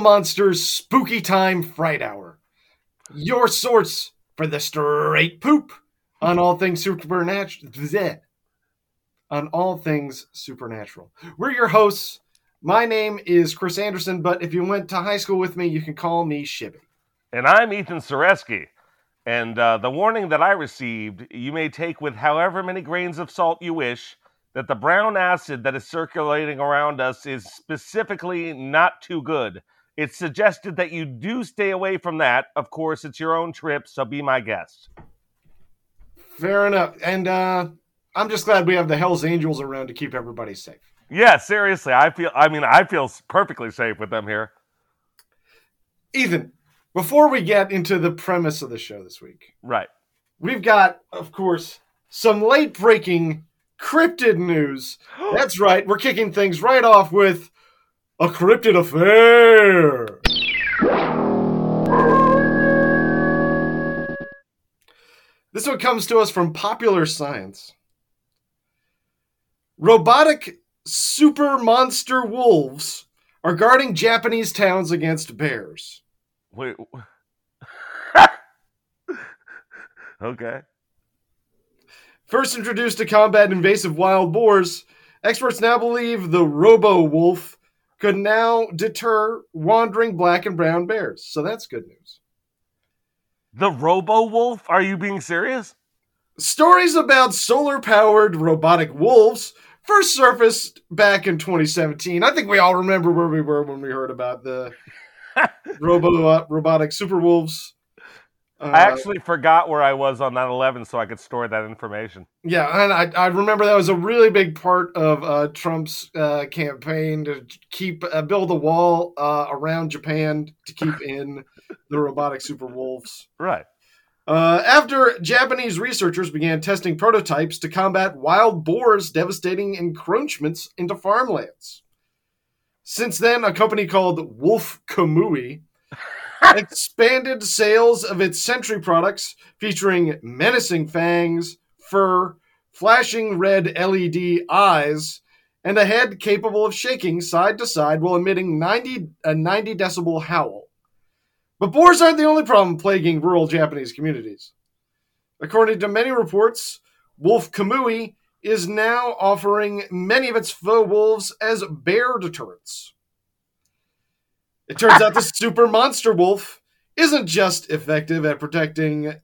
Monster's Spooky Time Fright Hour, your source for the straight poop on all things supernatural. On all things supernatural. We're your hosts. My name is Chris Anderson, but if you went to high school with me, you can call me Shibby. And I'm Ethan Soreski. And uh, the warning that I received, you may take with however many grains of salt you wish, that the brown acid that is circulating around us is specifically not too good. It's suggested that you do stay away from that. Of course, it's your own trip, so be my guest. Fair enough. And uh, I'm just glad we have the Hells Angels around to keep everybody safe. Yeah, seriously, I feel. I mean, I feel perfectly safe with them here. Ethan, before we get into the premise of the show this week, Right. we've got, of course, some late breaking cryptid news. That's right, we're kicking things right off with a cryptid affair. This one comes to us from Popular Science. Robotic super monster wolves are guarding Japanese towns against bears. Wait. okay. First introduced to combat invasive wild boars, experts now believe the robo wolf could now deter wandering black and brown bears. So that's good news. The Robo Wolf? Are you being serious? Stories about solar powered robotic wolves first surfaced back in 2017. I think we all remember where we were when we heard about the robo uh, robotic super wolves. Uh, I actually forgot where I was on 9 11 so I could store that information. Yeah, and I, I remember that was a really big part of uh, Trump's uh, campaign to keep uh, build a wall uh, around Japan to keep in the robotic super wolves. Right. Uh, after Japanese researchers began testing prototypes to combat wild boars' devastating encroachments into farmlands. Since then, a company called Wolf Kamuy expanded sales of its Sentry products featuring menacing fangs, fur, flashing red LED eyes, and a head capable of shaking side to side while emitting 90, a 90 decibel howl. But boars aren't the only problem plaguing rural Japanese communities. According to many reports, Wolf Kamuy is now offering many of its faux wolves as bear deterrents. It turns out the super monster wolf isn't just effective at protecting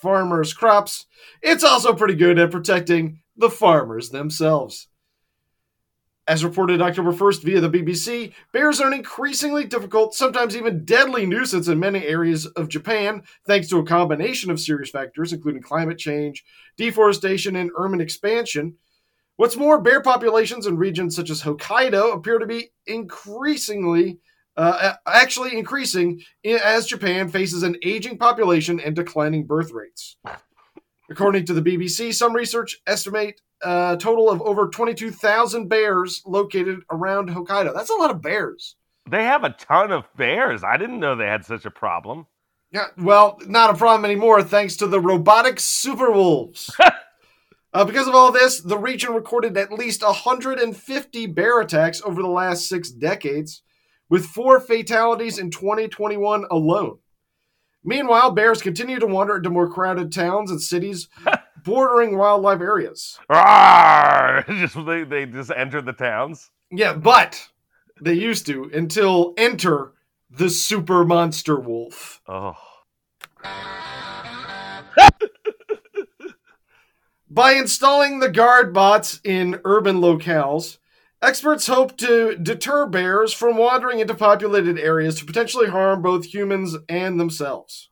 farmers' crops, it's also pretty good at protecting the farmers themselves. As reported October 1st via the BBC, bears are an increasingly difficult, sometimes even deadly nuisance in many areas of Japan, thanks to a combination of serious factors, including climate change, deforestation, and urban expansion. What's more, bear populations in regions such as Hokkaido appear to be increasingly, uh, actually increasing as Japan faces an aging population and declining birth rates. According to the BBC, some research estimate a total of over 22,000 bears located around Hokkaido. That's a lot of bears. They have a ton of bears. I didn't know they had such a problem. Yeah, well, not a problem anymore thanks to the robotic super wolves. uh, because of all this, the region recorded at least 150 bear attacks over the last six decades, with four fatalities in 2021 alone. Meanwhile, bears continue to wander into more crowded towns and cities bordering wildlife areas. Rawr! just they, they just enter the towns. Yeah, but they used to until enter the super monster wolf. Oh. By installing the guard bots in urban locales, experts hope to deter bears from wandering into populated areas to potentially harm both humans and themselves.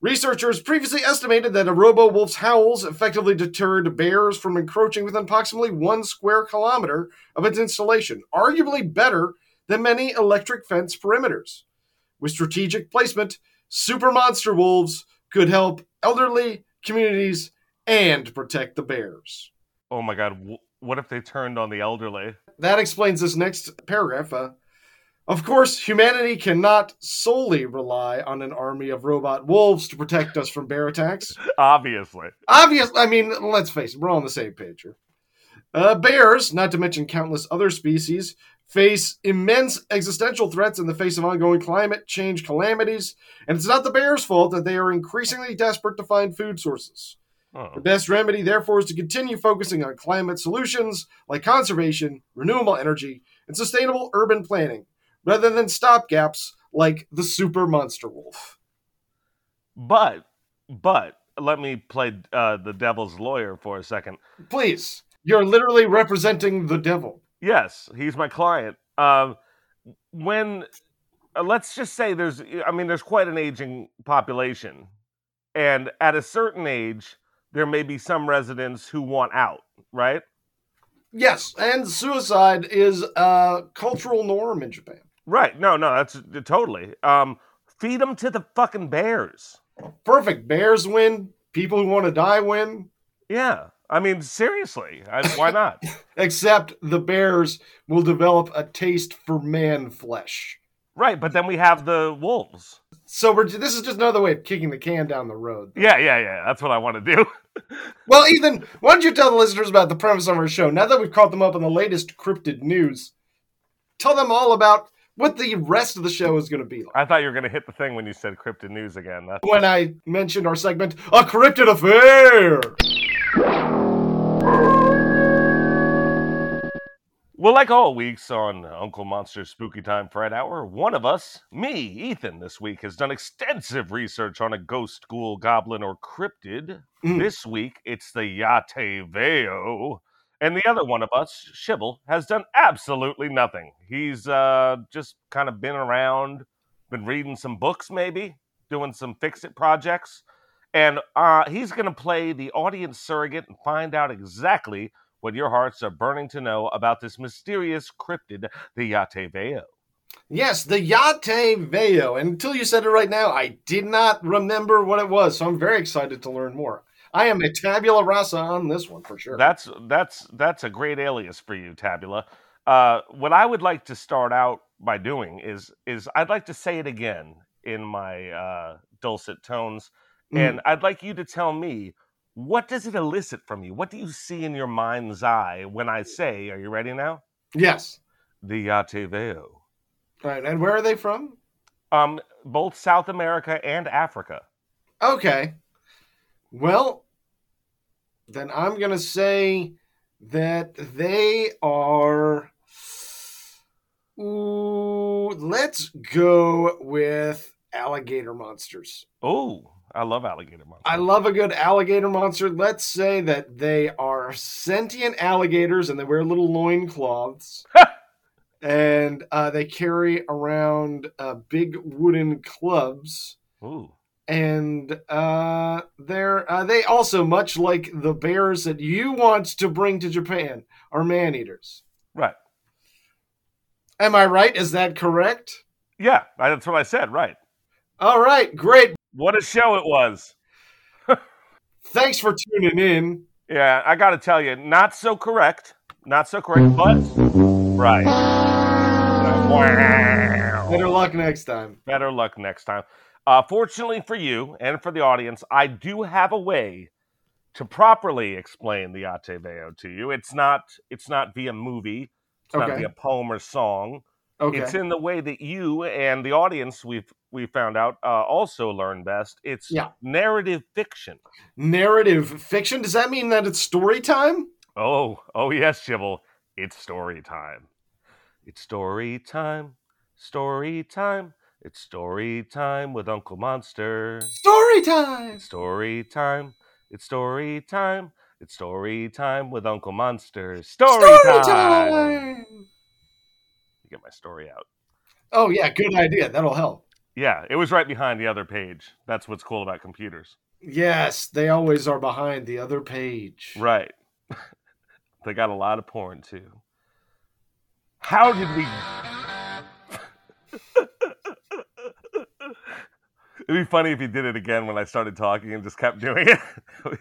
Researchers previously estimated that a robo wolf's howls effectively deterred bears from encroaching within approximately one square kilometer of its installation, arguably better than many electric fence perimeters. With strategic placement, super monster wolves could help elderly communities and protect the bears. Oh my god. Wh- What if they turned on the elderly? That explains this next paragraph. Uh, of course, humanity cannot solely rely on an army of robot wolves to protect us from bear attacks. Obviously. Obviously, I mean, let's face it, we're all on the same page here. Uh, bears, not to mention countless other species, face immense existential threats in the face of ongoing climate change calamities, and it's not the bears' fault that they are increasingly desperate to find food sources. Oh. The best remedy, therefore, is to continue focusing on climate solutions like conservation, renewable energy, and sustainable urban planning, rather than stopgaps like the super monster wolf. But, but let me play uh, the devil's lawyer for a second. Please, you're literally representing the devil. Yes, he's my client. Um, when uh, let's just say there's, I mean, there's quite an aging population, and at a certain age, there may be some residents who want out, right? Yes, and suicide is a cultural norm in Japan. Right. No, no, that's totally. Um, feed them to the fucking bears. Perfect. Bears win. People who want to die win. Yeah. I mean, seriously, I, why not? Except the bears will develop a taste for man flesh. right, but then we have the wolves. So we're, this is just another way of kicking the can down the road. Yeah, yeah, yeah. That's what I want to do. Well, Ethan, why don't you tell the listeners about the premise of our show? Now that we've caught them up on the latest cryptid news, tell them all about what the rest of the show is going to be like. I thought you were going to hit the thing when you said cryptid news again. That's When I mentioned our segment, A Cryptid Affair! Well, like all weeks on Uncle Monster's Spooky Time Fright Hour, one of us, me, Ethan, this week has done extensive research on a ghost, ghoul, goblin, or cryptid. Mm. This week, it's the Yateveo. And the other one of us, Shibble, has done absolutely nothing. He's uh, just kind of been around, been reading some books, maybe, doing some fix it projects. And uh, he's going to play the audience surrogate and find out exactly what your hearts are burning to know about this mysterious cryptid, the Yateveo. Yes, the Yateveo. And until you said it right now, I did not remember what it was, so I'm very excited to learn more. I am a tabula rasa on this one for sure. That's that's that's a great alias for you, Tabula. Uh, what I would like to start out by doing is is I'd like to say it again in my uh, dulcet tones, Mm. and I'd like you to tell me what does it elicit from you? What do you see in your mind's eye when I say, "Are you ready now?" yes. The Yateveo. All right, and where are they from? Um, both South America and Africa. Okay. Well, then I'm going to say that they are. Ooh, let's go with alligator monsters. Oh, I love alligator monsters. I love a good alligator monster. Let's say that they are sentient alligators and they wear little loincloths. and uh, they carry around uh, big wooden clubs. Ooh. and uh, they're uh, they also much like the bears that you want to bring to Japan are man eaters. Right. Am I right? Is that correct? Yeah, that's what I said. Right. All right, great. What a show it was. Thanks for tuning in. Yeah, I got to tell you, not so correct. Not so correct, but right. Wow. Better luck next time. Better luck next time. Uh, fortunately for you and for the audience, I do have a way to properly explain the Ate Veo to you. It's not. It's not via movie. It's not via poem or song. Okay. It's in the way that you and the audience we've we found out uh, also learn best. It's Yeah. narrative fiction. Narrative fiction. Does that mean that it's story time? Oh, oh yes, Shibble. It's story time. It's story time. Story time. It's story time with Uncle Monster. Story time. It's story time. It's story time. It's story time with Uncle Monster. Story, Story time. time. Get my story out. Oh yeah, good idea. That'll help. Yeah, it was right behind the other page. That's what's cool about computers. Yes, they always are behind the other page. Right. they got a lot of porn too. How did we It'd be funny if you did it again when I started talking and just kept doing it.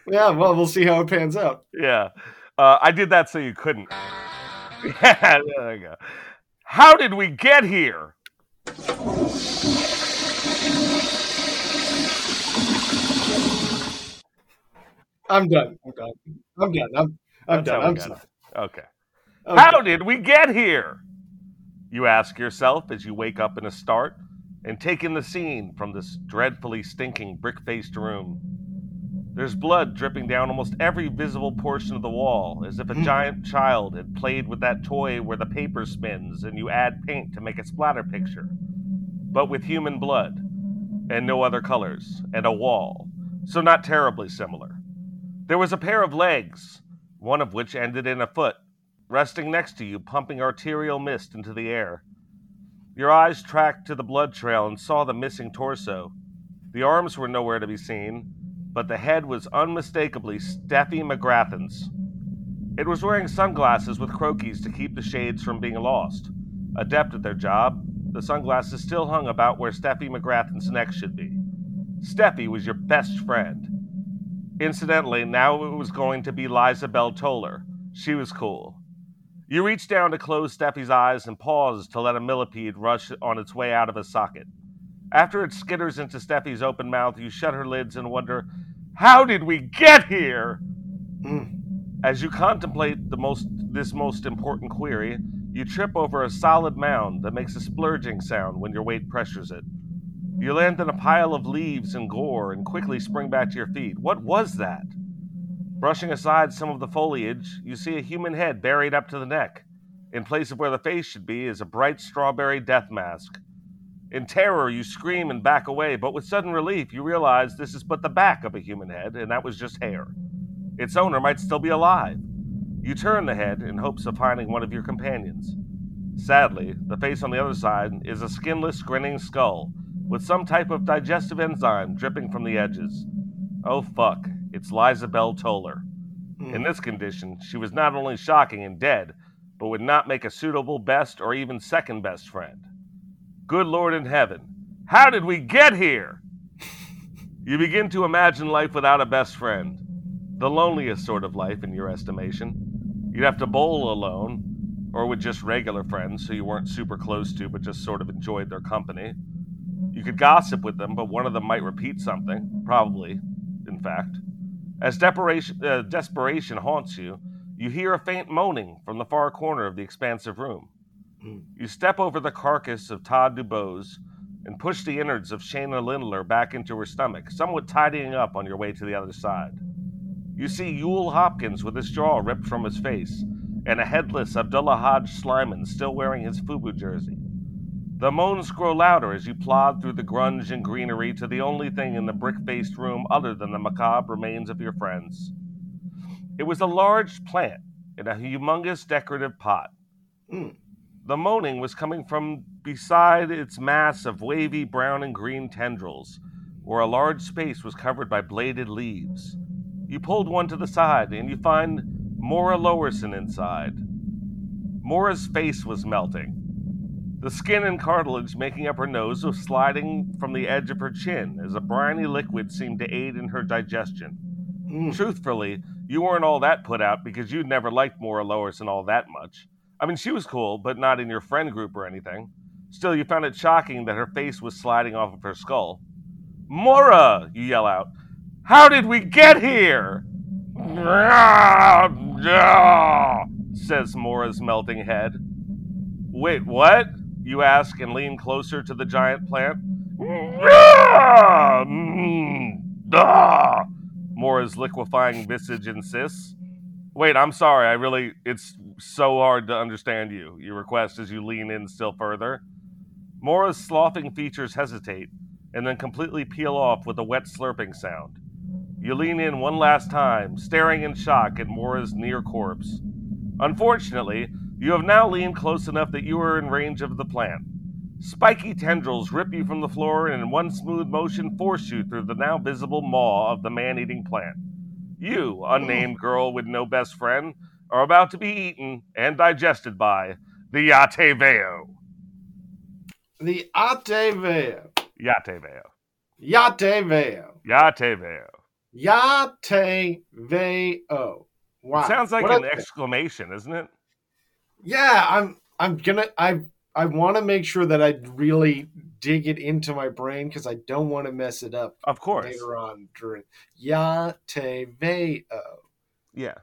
Yeah, well, we'll see how it pans out. yeah. Uh, I did that so you couldn't. Yeah, there you go. How did we get here? I'm done. I'm done. I'm done. I'm, I'm done. I'm sorry. Okay. I'm How done. did we get here? You ask yourself as you wake up in a start and take in the scene from this dreadfully stinking brick faced room. There's blood dripping down almost every visible portion of the wall, as if a Hmm. giant child had played with that toy where the paper spins and you add paint to make a splatter picture. But with human blood, and no other colors, and a wall, so not terribly similar. There was a pair of legs, one of which ended in a foot, resting next to you, pumping arterial mist into the air. Your eyes tracked to the blood trail and saw the missing torso. The arms were nowhere to be seen, but the head was unmistakably Steffi McGrathen's. It was wearing sunglasses with Croakies to keep the shades from being lost. Adept at their job, the sunglasses still hung about where Steffi McGrathen's neck should be. Steffi was your best friend. Incidentally, now it was going to be Liza Bell Toller. She was cool. You reached down to close Steffi's eyes and paused to let a millipede rush on its way out of a socket. After it skitters into Steffi's open mouth, you shut her lids and wonder, How did we get here? Mm. As you contemplate the most this most important query, you trip over a solid mound that makes a splurging sound when your weight pressures it. You land in a pile of leaves and gore and quickly spring back to your feet. What was that? Brushing aside some of the foliage, you see a human head buried up to the neck. In place of where the face should be is a bright strawberry death mask. In terror, you scream and back away, but with sudden relief, you realize this is but the back of a human head, and that was just hair. Its owner might still be alive. You turn the head in hopes of finding one of your companions. Sadly, the face on the other side is a skinless, grinning skull with some type of digestive enzyme dripping from the edges. Oh fuck, it's Liza Bell Toller. Mm. In this condition, she was not only shocking and dead, but would not make a suitable best or even second best friend. Good Lord in heaven, how did we get here? You begin to imagine life without a best friend. The loneliest sort of life, in your estimation. You'd have to bowl alone, or with just regular friends who you weren't super close to but just sort of enjoyed their company. You could gossip with them, but one of them might repeat something, probably, in fact. As desperation, uh, desperation haunts you, you hear a faint moaning from the far corner of the expansive room. You step over the carcass of Todd Dubose and push the innards of Shayna Lindler back into her stomach, somewhat tidying up on your way to the other side. You see Yule Hopkins with his jaw ripped from his face, and a headless Abdullah Hodge Slyman still wearing his FUBU jersey. The moans grow louder as you plod through the grunge and greenery to the only thing in the brick faced room other than the macabre remains of your friends. It was a large plant in a humongous decorative pot. Mm. The moaning was coming from beside its mass of wavy brown and green tendrils, where a large space was covered by bladed leaves. You pulled one to the side, and you find Mora Lowerson inside. Mora's face was melting. The skin and cartilage making up her nose was sliding from the edge of her chin as a briny liquid seemed to aid in her digestion. Mm. Truthfully, you weren't all that put out because you'd never liked Mora Lowerson all that much. I mean, she was cool, but not in your friend group or anything. Still, you found it shocking that her face was sliding off of her skull. Mora! You yell out. How did we get here? says Mora's melting head. Wait, what? You ask and lean closer to the giant plant. Mora's liquefying visage insists. Wait, I'm sorry. I really, it's so hard to understand you, you request as you lean in still further. Mora's sloughing features hesitate and then completely peel off with a wet slurping sound. You lean in one last time, staring in shock at Mora's near corpse. Unfortunately, you have now leaned close enough that you are in range of the plant. Spiky tendrils rip you from the floor and in one smooth motion force you through the now visible maw of the man eating plant. You, unnamed girl with no best friend, are about to be eaten and digested by the Yateveo. The Ateveo. Yateveo. Yateveo. Yateveo. Yateveo. Wow. It sounds like What an exclamation, isn't it? Yeah, I'm I'm gonna I I want to make sure that I really dig it into my brain because I don't want to mess it up Of course. later on during Yateveo. Yeah.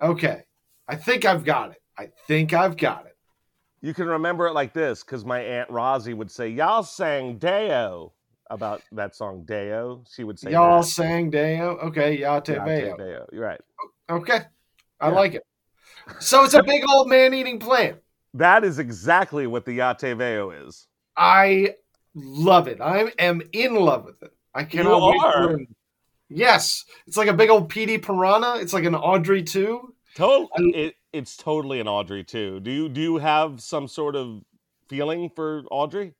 Okay. I think I've got it. I think I've got it. You can remember it like this because my aunt Rosie would say, "Y'all sang Deo." About that song Deo, she would say, Y'all that. sang Deo. Okay, Yate Veo. Deo. You're right. Okay, I Yeah. like it. So it's a big old man-eating plant. That is exactly what the Yateveo is. I love it. I am in love with it. I cannot You are? it. Yes, it's like a big old Petey Piranha. It's like an Audrey II. Totally, it, it's totally an Audrey II. Do you do you have some sort of feeling for Audrey?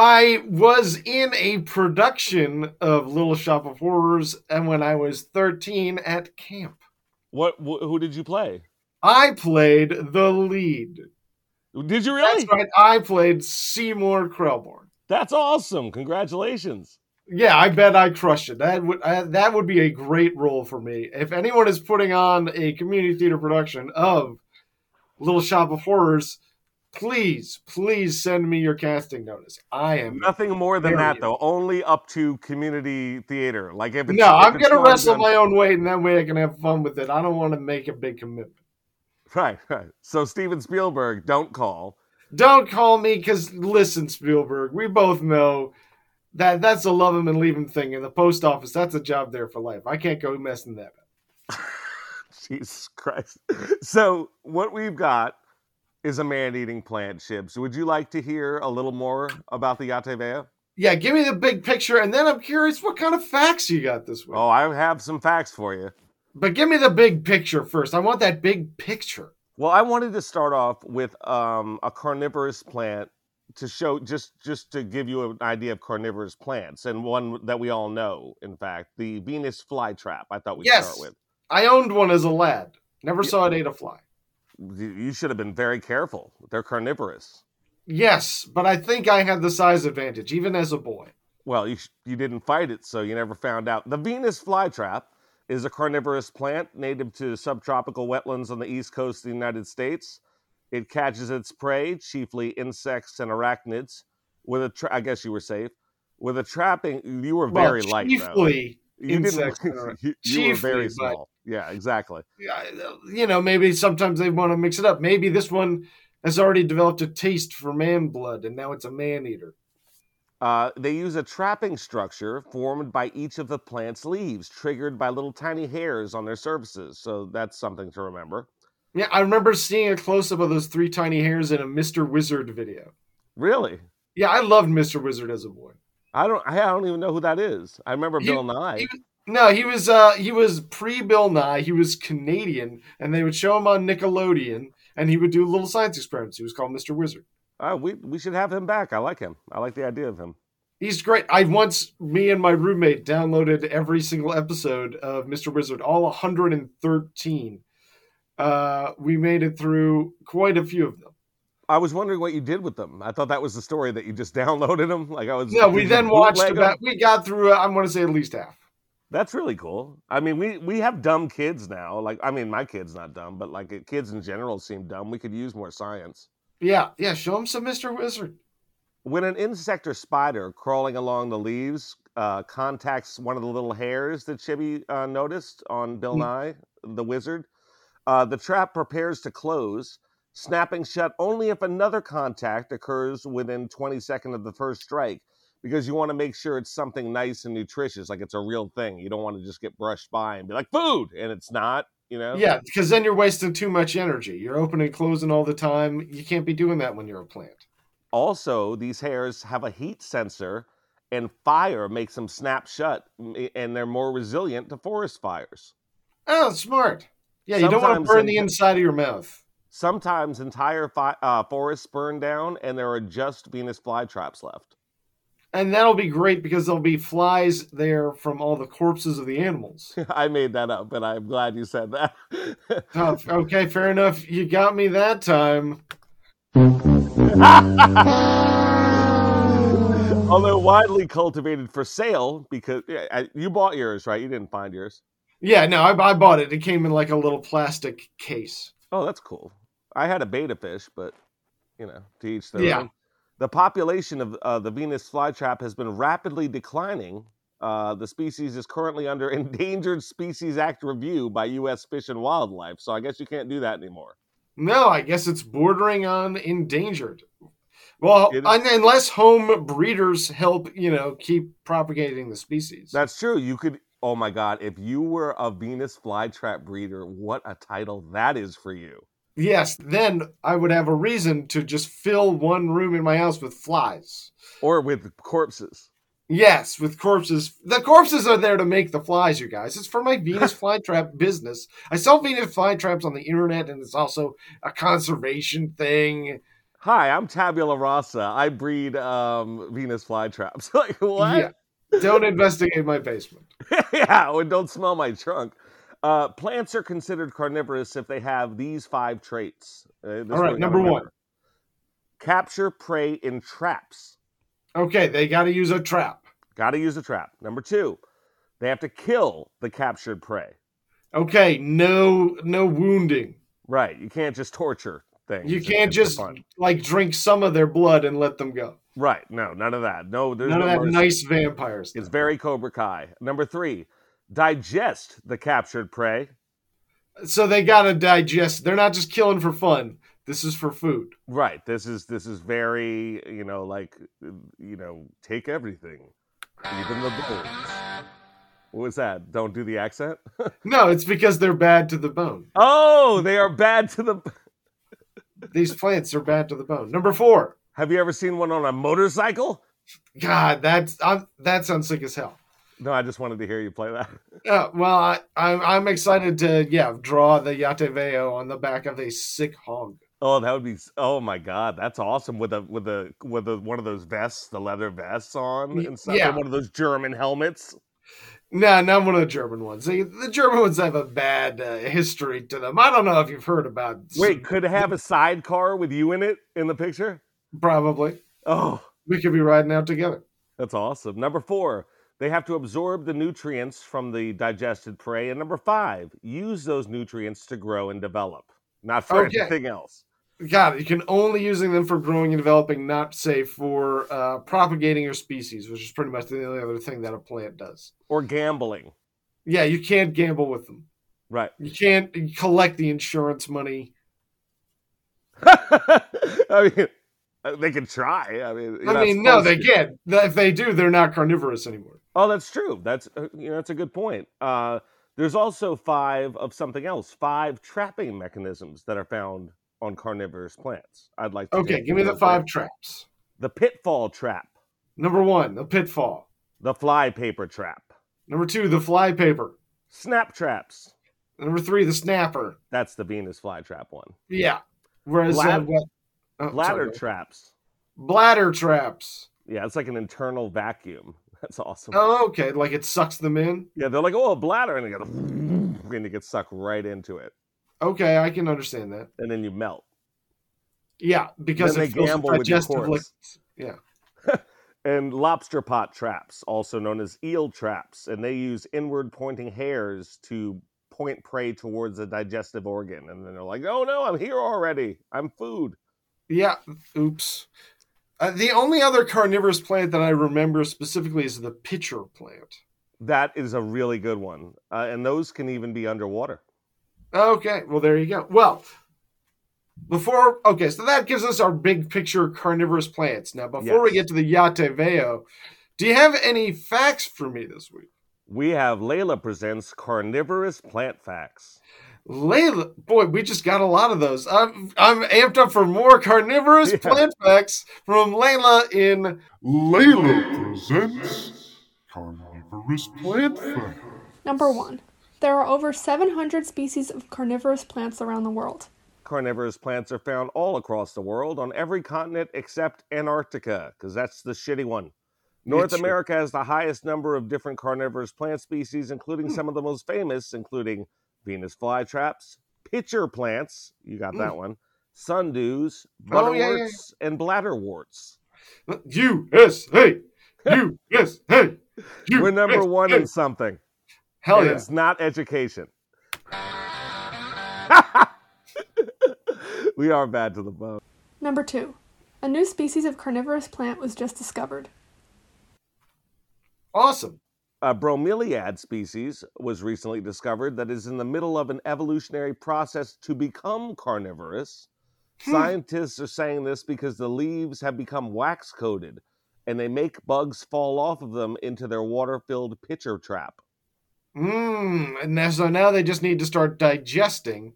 I was in a production of Little Shop of Horrors, and when I was 13 at camp, What wh- who did you play? I played the lead. Did you really? That's right. I played Seymour Krelborn. That's awesome! Congratulations. Yeah, I bet I crushed it. That would I, that would be a great role for me. If anyone is putting on a community theater production of Little Shop of Horrors, please, please send me your casting notice. I am Nothing more than that though. Only up to community theater. Like if it's, no, I'm gonna wrestle down- my own weight, and that way I can have fun with it. I don't want to make a big commitment. Right, right. So Steven Spielberg, don't call. Don't call me because listen, Spielberg, we both know that that's a love him and leave him thing in the post office. That's a job there for life. I can't go messing that up. Jesus Christ. So what we've got is a man-eating plant, Shibs. Would you like to hear a little more about the Yateveo? Yeah, give me the big picture, and then I'm curious what kind of facts you got this week. Oh, I have some facts for you. But give me the big picture first. I want that big picture. Well, I wanted to start off with um, a carnivorous plant to show just just to give you an idea of carnivorous plants and one that we all know. In fact, the Venus flytrap. I thought we'd Yes. start with. I owned one as a lad. Never Yeah. saw it eat a fly. You should have been very careful. They're carnivorous. Yes, but I think I had the size advantage, even as a boy. Well, you you didn't fight it, so you never found out. The Venus flytrap is a carnivorous plant native to subtropical wetlands on the east coast of the United States. It catches its prey, chiefly insects and arachnids, with a. Tra- I guess you were safe. With a trapping, you were Well, very light. though. chiefly, You insects didn't. you, you were very chiefly, small. Yeah, exactly. yeah, you know, maybe sometimes they want to mix it up. Maybe this one has already developed a taste for man blood, and now it's a man eater. Uh, they use a trapping structure formed by each of the plant's leaves, triggered by little tiny hairs on their surfaces. So that's something to remember. Yeah, I remember seeing a close up of those three tiny hairs in a Mr. Wizard video. Really? Yeah, I loved Mr. Wizard as a boy. I don't. I don't even know who that is. I remember You- Bill Nye. you- No, he was uh he was pre Bill Nye. He was Canadian, and they would show him on Nickelodeon, and he would do little science experiments. He was called Mr. Wizard. Uh, we we should have him back. I like him. I like the idea of him. He's great. I once, me and my roommate downloaded every single episode of Mr. Wizard, all 113. Uh, we made it through quite a few of them. I was wondering what you did with them. I thought that was the story that you just downloaded them. Like I was. No, we then watched about. We got through. I'm going to say at least half. That's really cool. I mean, we we have dumb kids now. Like, I mean, my kid's not dumb, but like uh, kids in general seem dumb. We could use more science. Yeah, yeah. Show them some Mr. Wizard. When an insect or spider crawling along the leaves uh, contacts one of the little hairs that Chibi uh, noticed on Bill Mm. Nye, the wizard, uh, the trap prepares to close, snapping shut only if another contact occurs within 20 seconds of the first strike. Because you want to make sure it's something nice and nutritious, like it's a real thing. You don't want to just get brushed by and be like food, and it's not. You know. Yeah, because then you're wasting too much energy. You're opening and closing all the time. You can't be doing that when you're a plant. Also, these hairs have a heat sensor, and fire makes them snap shut, and they're more resilient to forest fires. Oh, smart. Yeah, you don't want to burn in- the inside of your mouth. Sometimes entire fi- uh, forests burn down, and there are just Venus flytraps left. And that'll be great because there'll be flies there from all the corpses of the animals. I made that up, but I'm glad you said that. Oh, okay, fair enough. You got me that time. Although widely cultivated for sale, because yeah, you bought yours, right? You didn't find yours. Yeah, no, I, I bought it. It came in like a little plastic case. Oh, that's cool. I had a betta fish, but you know, to each their Yeah. own. The population of uh, the Venus flytrap has been rapidly declining. Uh, the species is currently under Endangered Species Act review by U.S. Fish and Wildlife, so I guess you can't do that anymore. No, I guess it's bordering on endangered. Well, un- unless home breeders help, you know, keep propagating the species. That's true. You could. Oh my God! If you were a Venus flytrap breeder, what a title that is for you. Yes, then I would have a reason to just fill one room in my house with flies. Or with corpses. Yes, with corpses. The corpses are there to make the flies, you guys. It's for my Venus flytrap business. I sell Venus flytraps on the internet, and it's also a conservation thing. Hi, I'm Tabula Rasa. I breed um, Venus flytraps. like what? Yeah. Don't investigate my basement. yeah, well, don't smell my trunk. Uh, plants are considered carnivorous if they have these five traits. Uh, All right, number one. Capture prey in traps. Okay, they got to use a trap. Got to use a trap. Number two, they have to kill the captured prey. Okay, no, no wounding. Right. You can't just torture things. You can't just like drink some of their blood and let them go. Right. No, none of that. No, there's None no of that mercy. nice vampires. It's very Cobra Kai. Number three, digest the captured prey. So they got to digest. They're not just killing for fun. This is for food. Right. This is this is very you know like you know take everything, even the bones. What was that? Don't do the accent. No, it's because they're bad to the bone. oh, they are bad to the. These plants are bad to the bone. Number four. Have you ever seen one on a motorcycle? God, that's I'm, that sounds sick as hell. No, I just wanted to hear you play that. Uh, well, I, I'm I'm excited to yeah draw the Yateveo on the back of a sick hog. Oh, that would be. Oh my god, that's awesome with a with a with a one of those vests, the leather vests on, and stuff. yeah. and one of those German helmets. No, not one of the German ones. The, the German ones have a bad uh, history to them. I don't know if you've heard about. Wait, could it have a sidecar with you in it in the picture? probably Oh, we could be riding out together. that's awesome. Number four, they have to absorb the nutrients from the digested prey, and number five, use those nutrients to grow and develop, not for Okay. anything else. God, you can only using them for growing and developing, not say for uh, propagating your species, which is pretty much the only other thing that a plant does. Or gambling, Yeah, you can't gamble with them. right? You can't collect the insurance money. I mean, uh, they can try. I mean, I mean, no, they to. can't. If they do, they're not carnivorous anymore. Oh, that's true. That's uh, you know that's a good point. Uh, there's also five of something else. Five trapping mechanisms that are found on carnivorous plants. I'd like to. Okay, give me the five traps. The pitfall trap, Number one, the pitfall. the flypaper trap, Number two, the flypaper. snap traps. Number three, the snapper. That's the Venus flytrap one. Yeah. Whereas uh, what? oh, Bladder sorry. traps. bladder traps. Yeah, it's like an internal vacuum. That's awesome. Oh, okay. Like it sucks them in. Yeah, they're like, oh, a bladder, and they go, and you get sucked right into it, Okay, I can understand that. and then you melt. Yeah, because they gamble with your corpse. Yeah. and lobster pot traps, also known as eel traps, and they use inward pointing hairs to point prey towards a digestive organ, and then they're like, "Oh no, I'm here already. I'm food." Yeah. Oops. Uh, the only other carnivorous plant that I remember specifically is the pitcher plant. That is a really good one, uh, and those can even be underwater. Okay, well there you go. Well, before okay, so that gives us our big picture carnivorous plants. Now, before we get to the Yateveo, do you have any facts for me this week? We have Layla presents carnivorous plant facts. Layla, boy, we just got a lot of those. I'm I'm amped up for more carnivorous Yeah. plant facts from Layla in Layla presents Carnivorous Plant facts. Number 1. There are over 700 species of carnivorous plants around the world. Carnivorous plants are found all across the world on every continent except Antarctica, because that's the shitty one. North It's- America has the highest number of different carnivorous plant species, Hmm. including some of the most famous, including Venus flytraps, pitcher plants, you got that mm. one, sundews, butterworts, Oh, yeah, yeah, butterworts, and bladderworts. USA. Uh, USA. We're number one in something. Hell and yeah. it's not education. we are bad to the bone. Number 2. A new species of carnivorous plant was just discovered. Awesome. A bromeliad species was recently discovered that is in the middle of an evolutionary process to become carnivorous. Hmm. Scientists are saying this because the leaves have become wax coated and they make bugs fall off of them into their water filled pitcher trap. Mm, and so now they just need to start digesting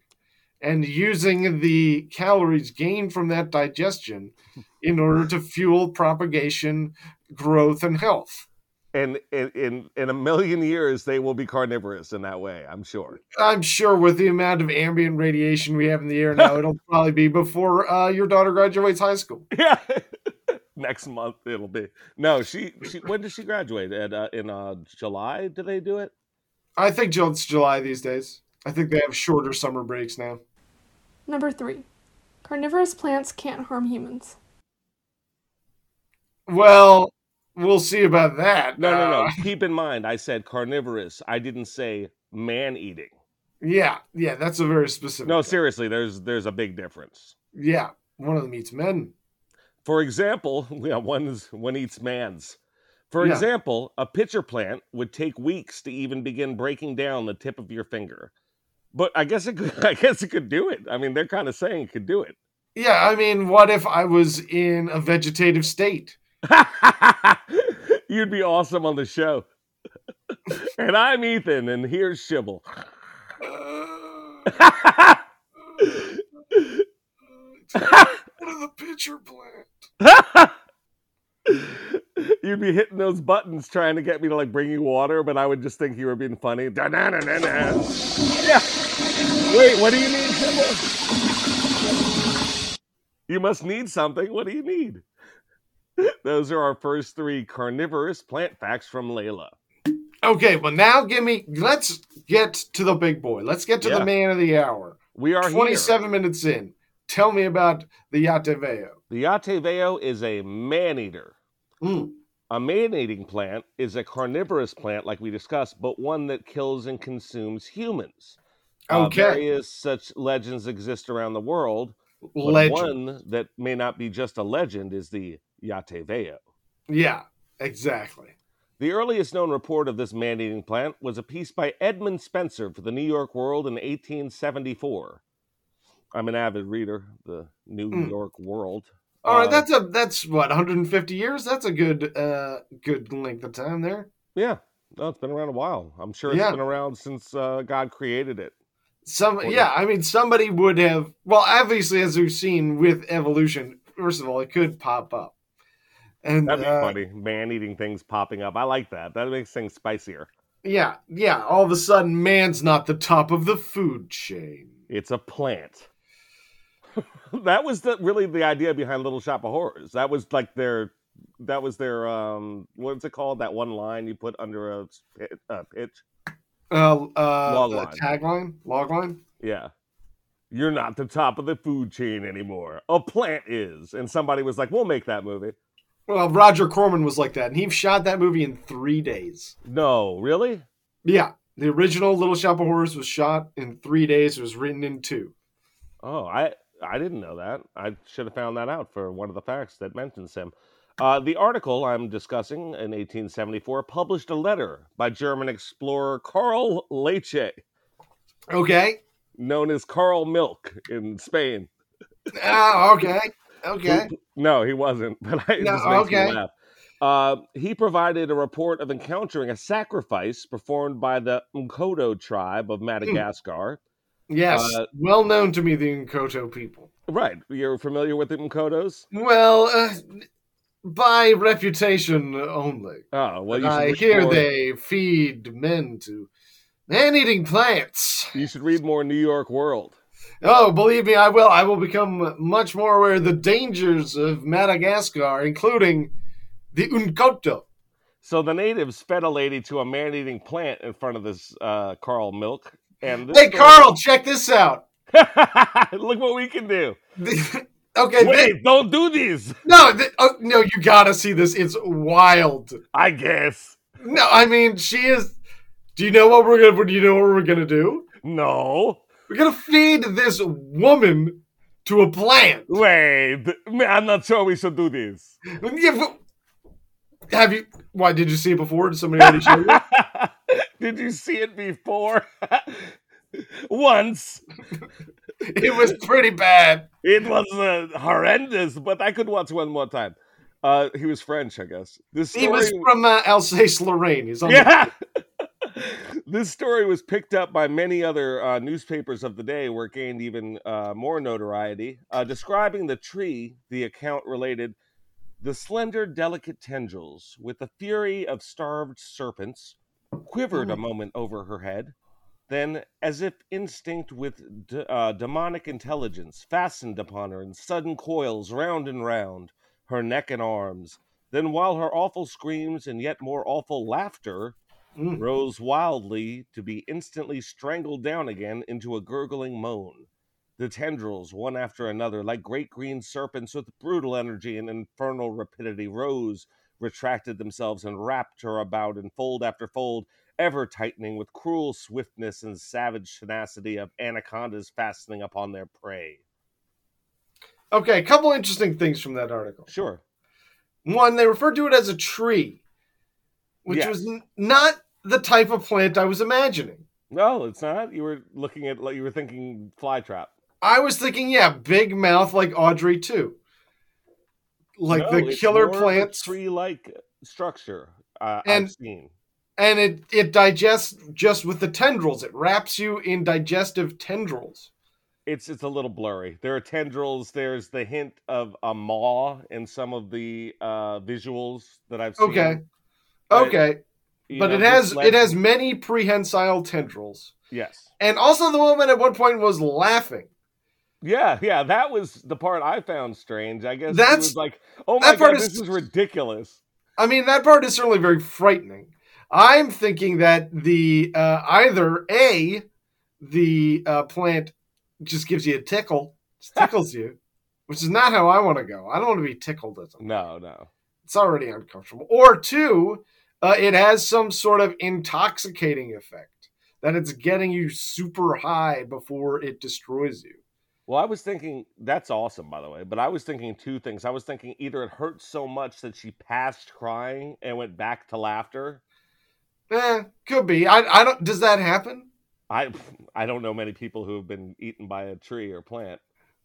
and using the calories gained from that digestion in order to fuel propagation, growth, and health. And in, in, in a million years, they will be carnivorous in that way, I'm sure. I'm sure with the amount of ambient radiation we have in the air now, it'll probably be before uh, your daughter graduates high school. Yeah. Next month it'll be. No, she she when did she graduate? At uh, in uh July do they do it? I think Ju- it's July these days. I think they have shorter summer breaks now. Number 3. Carnivorous plants can't harm humans. Well, we'll see about that. No, no, no. Uh, Keep in mind I said carnivorous. I didn't say man eating. yeah, yeah, that's a very specific. No, seriously, there's there's a big difference. Yeah, one of them eats men. For example, yeah, one's one eats man's. For Yeah. example, a pitcher plant would take weeks to even begin breaking down the tip of your finger. But I guess it could I guess it could do it. I mean, they're kind of saying it could do it. Yeah, I mean, what if I was in a vegetative state? You'd be awesome on the show. and I'm Ethan, and here's Shibble. What are the pitcher plant? You'd be hitting those buttons trying to get me to like bring you water, but I would just think you were being funny. Da-na-na-na-na. Yeah. Wait, what do you need, Shibble? You must need something. What do you need? Those are our first three carnivorous plant facts from Layla. Okay, well now give me. Let's get to the big boy. Let's get to Yeah. the man of the hour. We are here. Twenty-seven minutes in. Tell me about the Yateveo. The Yateveo is a man eater. Mm. A man eating plant is a carnivorous plant, like we discussed, but one that kills and consumes humans. Uh, Okay, various such legends exist around the world. Legend. one that may not be just a legend is the Yateveo. Yeah, exactly. The earliest known report of this man eating plant was a piece by Edmund Spencer for the New York World in 1874. I'm an avid reader, the New Mm. York World. All right, Uh, that's a that's what 150 years. That's a good uh good length of time there. Yeah, no, it's been around a while. I'm sure it's Yeah. been around since uh, God created it. Some Or- yeah, I mean somebody would have well obviously as we've seen with evolution. First of all, it could pop up, and That'd be uh, funny. Man eating things popping up. I like that. That makes things spicier. Yeah, yeah. All of a sudden, man's not the top of the food chain. It's a plant. that was the really the idea behind Little Shop of Horrors. That was like their that was their um what's it called? That one line you put under a, a pitch. Uh, uh, Log line. tagline, log line. Yeah. You're not the top of the food chain anymore. A plant is. And somebody was like, "We'll make that movie." Well, Roger Corman was like that, and he shot that movie in three days. No, really? Yeah, the original Little Shop of Horrors was shot in three days. It was written in two. Oh, I I didn't know that. I should have found that out for one of the facts that mentions him. Uh, the article I'm discussing in 1874 published a letter by German explorer Karl Leche, Okay. known as Karl Milk in Spain. Ah, okay. Okay. No, he wasn't, but I, No, okay. Uh, he provided a report of encountering a sacrifice performed by the Mkodo tribe of Madagascar. Yes. Uh, well known to me, the Nkoto people. Right, you're familiar with the Mkodos? Well, uh, by reputation only. Oh, well, you I hear more- they feed men to man-eating plants. You should read more New York World. Oh, believe me, I will. I will become much more aware of the dangers of Madagascar, including the Unkoto. So the natives fed a lady to a man-eating plant in front of this uh, Carl Milk, and Hey, Carl, check this out. look what we can do. okay, Wait, don't do these. no, th- oh, no, you gotta see this. It's wild. I guess No, I mean, she is. Do you know what we're gonna? Do you know what we're gonna do? no. We're gonna feed this woman to a plant. Wait, I'm not sure we should do this. Have you? Why did you see it before? Did somebody already show you? Did you see it before? Once. It was pretty bad. It was uh, horrendous, but I could watch one more time. Uh, he was French, I guess. This story, He was from uh, Alsace Lorraine. He's on the- yeah. This story was picked up by many other uh, newspapers of the day, where it gained even uh, more notoriety. Uh, describing the tree, the account related the slender, delicate tendrils, with the fury of starved serpents, quivered a moment over her head. Then, as if instinct with d- uh, demonic intelligence, fastened upon her in sudden coils round and round her neck and arms. Then, while her awful screams and yet more awful laughter Mm. rose wildly to be instantly strangled down again into a gurgling moan. The tendrils, one after another, like great green serpents with brutal energy and infernal rapidity, rose, retracted themselves, and wrapped her about in fold after fold, ever tightening with cruel swiftness and savage tenacity of anacondas fastening upon their prey. Okay, a couple interesting things from that article. Sure. One, they referred to it as a tree, which Yes. was n- not the type of plant I was imagining. No, it's not. You were looking at, like, you were thinking flytrap. I was thinking, yeah, big mouth like Audrey II, like No, the killer more plants, tree-like structure uh, And- I've seen. and it it digests just with the tendrils. It wraps you in digestive tendrils. it's it's a little blurry. There are tendrils. There's the hint of a maw in some of the uh, visuals that I've seen. Okay, okay, but know, it has it has many prehensile tendrils, yes, and also the woman at one point was laughing. yeah, yeah. That was the part I found strange. I guess That's- was like, oh my god, is- this is ridiculous. I mean, that part is certainly very frightening. I'm thinking that the uh, either a the uh, plant just gives you a tickle, just tickles you, which is not how I want to go. I don't want to be tickled at them. No, no. It's already uncomfortable. Or two, uh, it has some sort of intoxicating effect that it's getting you super high before it destroys you. Well, I was thinking that's awesome, by the way. But I was thinking two things. I was thinking either it hurt so much that she passed crying and went back to laughter. Eh, could be. I, I don't. Does that happen? I I don't know many people who have been eaten by a tree or plant.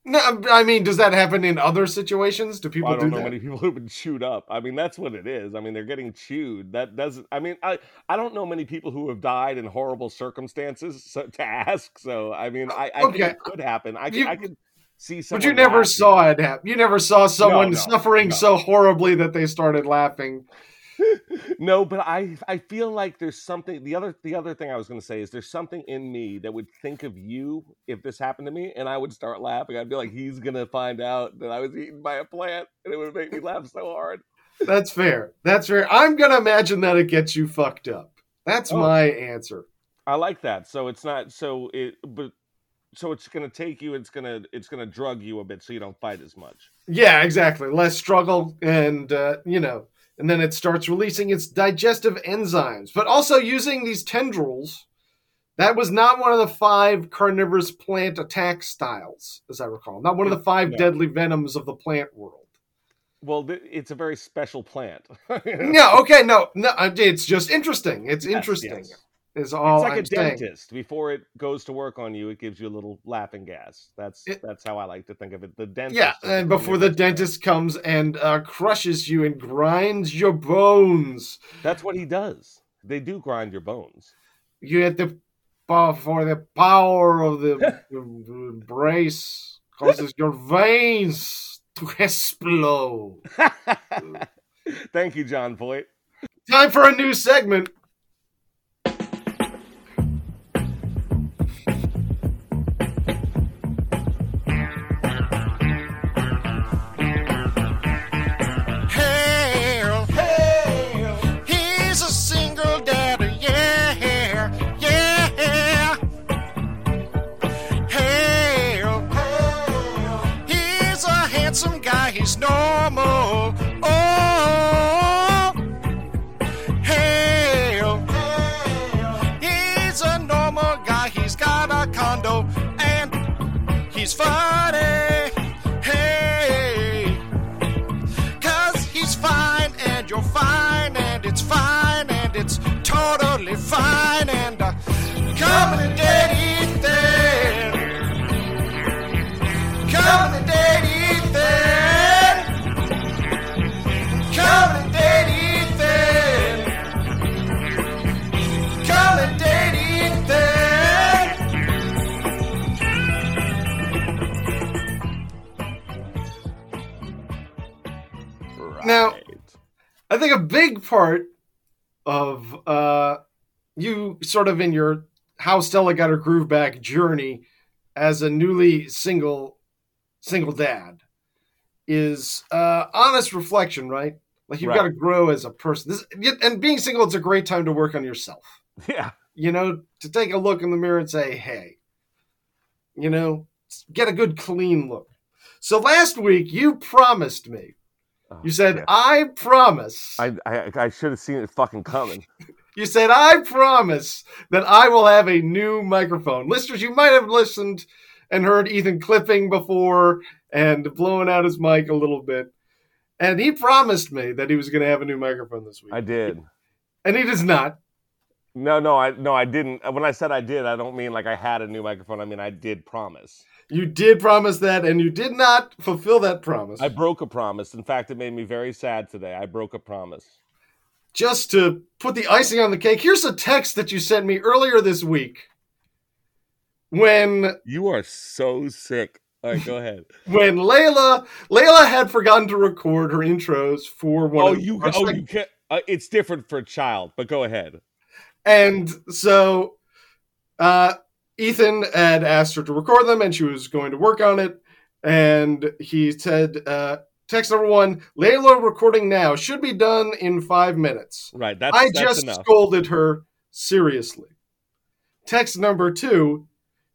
No, I mean, does that happen in other situations? Do people I don't do know that? many people who've been chewed up. I mean, that's what it is. I mean, they're getting chewed. That doesn't. I mean, I I don't know many people who have died in horrible circumstances so, to ask. So I mean, I, I think Okay. it could happen. I could, You- I could see some But you never laughing. saw it happen. You never saw someone no, suffering no. so horribly that they started laughing. no, but I I feel like there's something. The other the other thing I was going to say is there's something in me that would think of you if this happened to me, and I would start laughing. I'd be like, he's gonna find out that I was eaten by a plant, and it would make me laugh so hard. That's fair. That's fair. I'm gonna imagine that it gets you fucked up. That's Oh. my answer. I like that. So it's not so it but so it's gonna take you. It's gonna it's gonna drug you a bit so you don't fight as much. Yeah, exactly. Less struggle, and uh, you know, and then it starts releasing its digestive enzymes, but also using these tendrils. That was not one of the five carnivorous plant attack styles, as I recall. Not one of the five No. deadly venoms of the plant world. Well, th- it's a very special plant. No, okay, no, no. It's just interesting. It's Yes, interesting. yes. Is all It's like I'm a saying. dentist. Before it goes to work on you, it gives you a little laughing gas. That's It- that's how I like to think of it. The dentist. Yeah, and before the dentist comes and uh, crushes you and grinds your bones, That's what he does. They do grind your bones. you get the for the power of the, the embrace causes your veins to explode. Thank you, Jon Voight. Time for a new segment. Fine and uh, and dead Ethan. Come and dead Ethan. Come and dead Ethan. Come and dead Ethan. Now- I think a big part of uh, you sort of in your how Stella got her groove back journey as a newly single single dad is uh, honest reflection, right? Like you've Right. got to grow as a person. This, and being single, it's a great time to work on yourself. yeah. You know, to take a look in the mirror and say, "Hey," you know, get a good clean look. So last week you promised me. Oh, You said, shit. "I promise." I, I I should have seen it fucking coming. You said, I promise that I will have a new microphone. Listeners, you might have listened and heard Ethan clipping before and blowing out his mic a little bit. And he promised me that he was going to have a new microphone this week. I did. And he does not. No, no, I no, I didn't. When I said I did, I don't mean like I had a new microphone. I mean I did promise. You did promise that, and you did not fulfill that promise. I broke a promise. In fact, it made me very sad today. I broke a promise. Just to put the icing on the cake, here's a text that you sent me earlier this week when You are so sick. All right, go ahead. when Layla Layla had forgotten to record her intros for one oh, of you oh you can't. Uh, it's different for a child, but go ahead. And so uh, Ethan had asked her to record them and she was going to work on it. And he said, uh, text number one, Layla recording now should be done in five minutes. Right, that's I that's just enough. scolded her seriously. Text number two,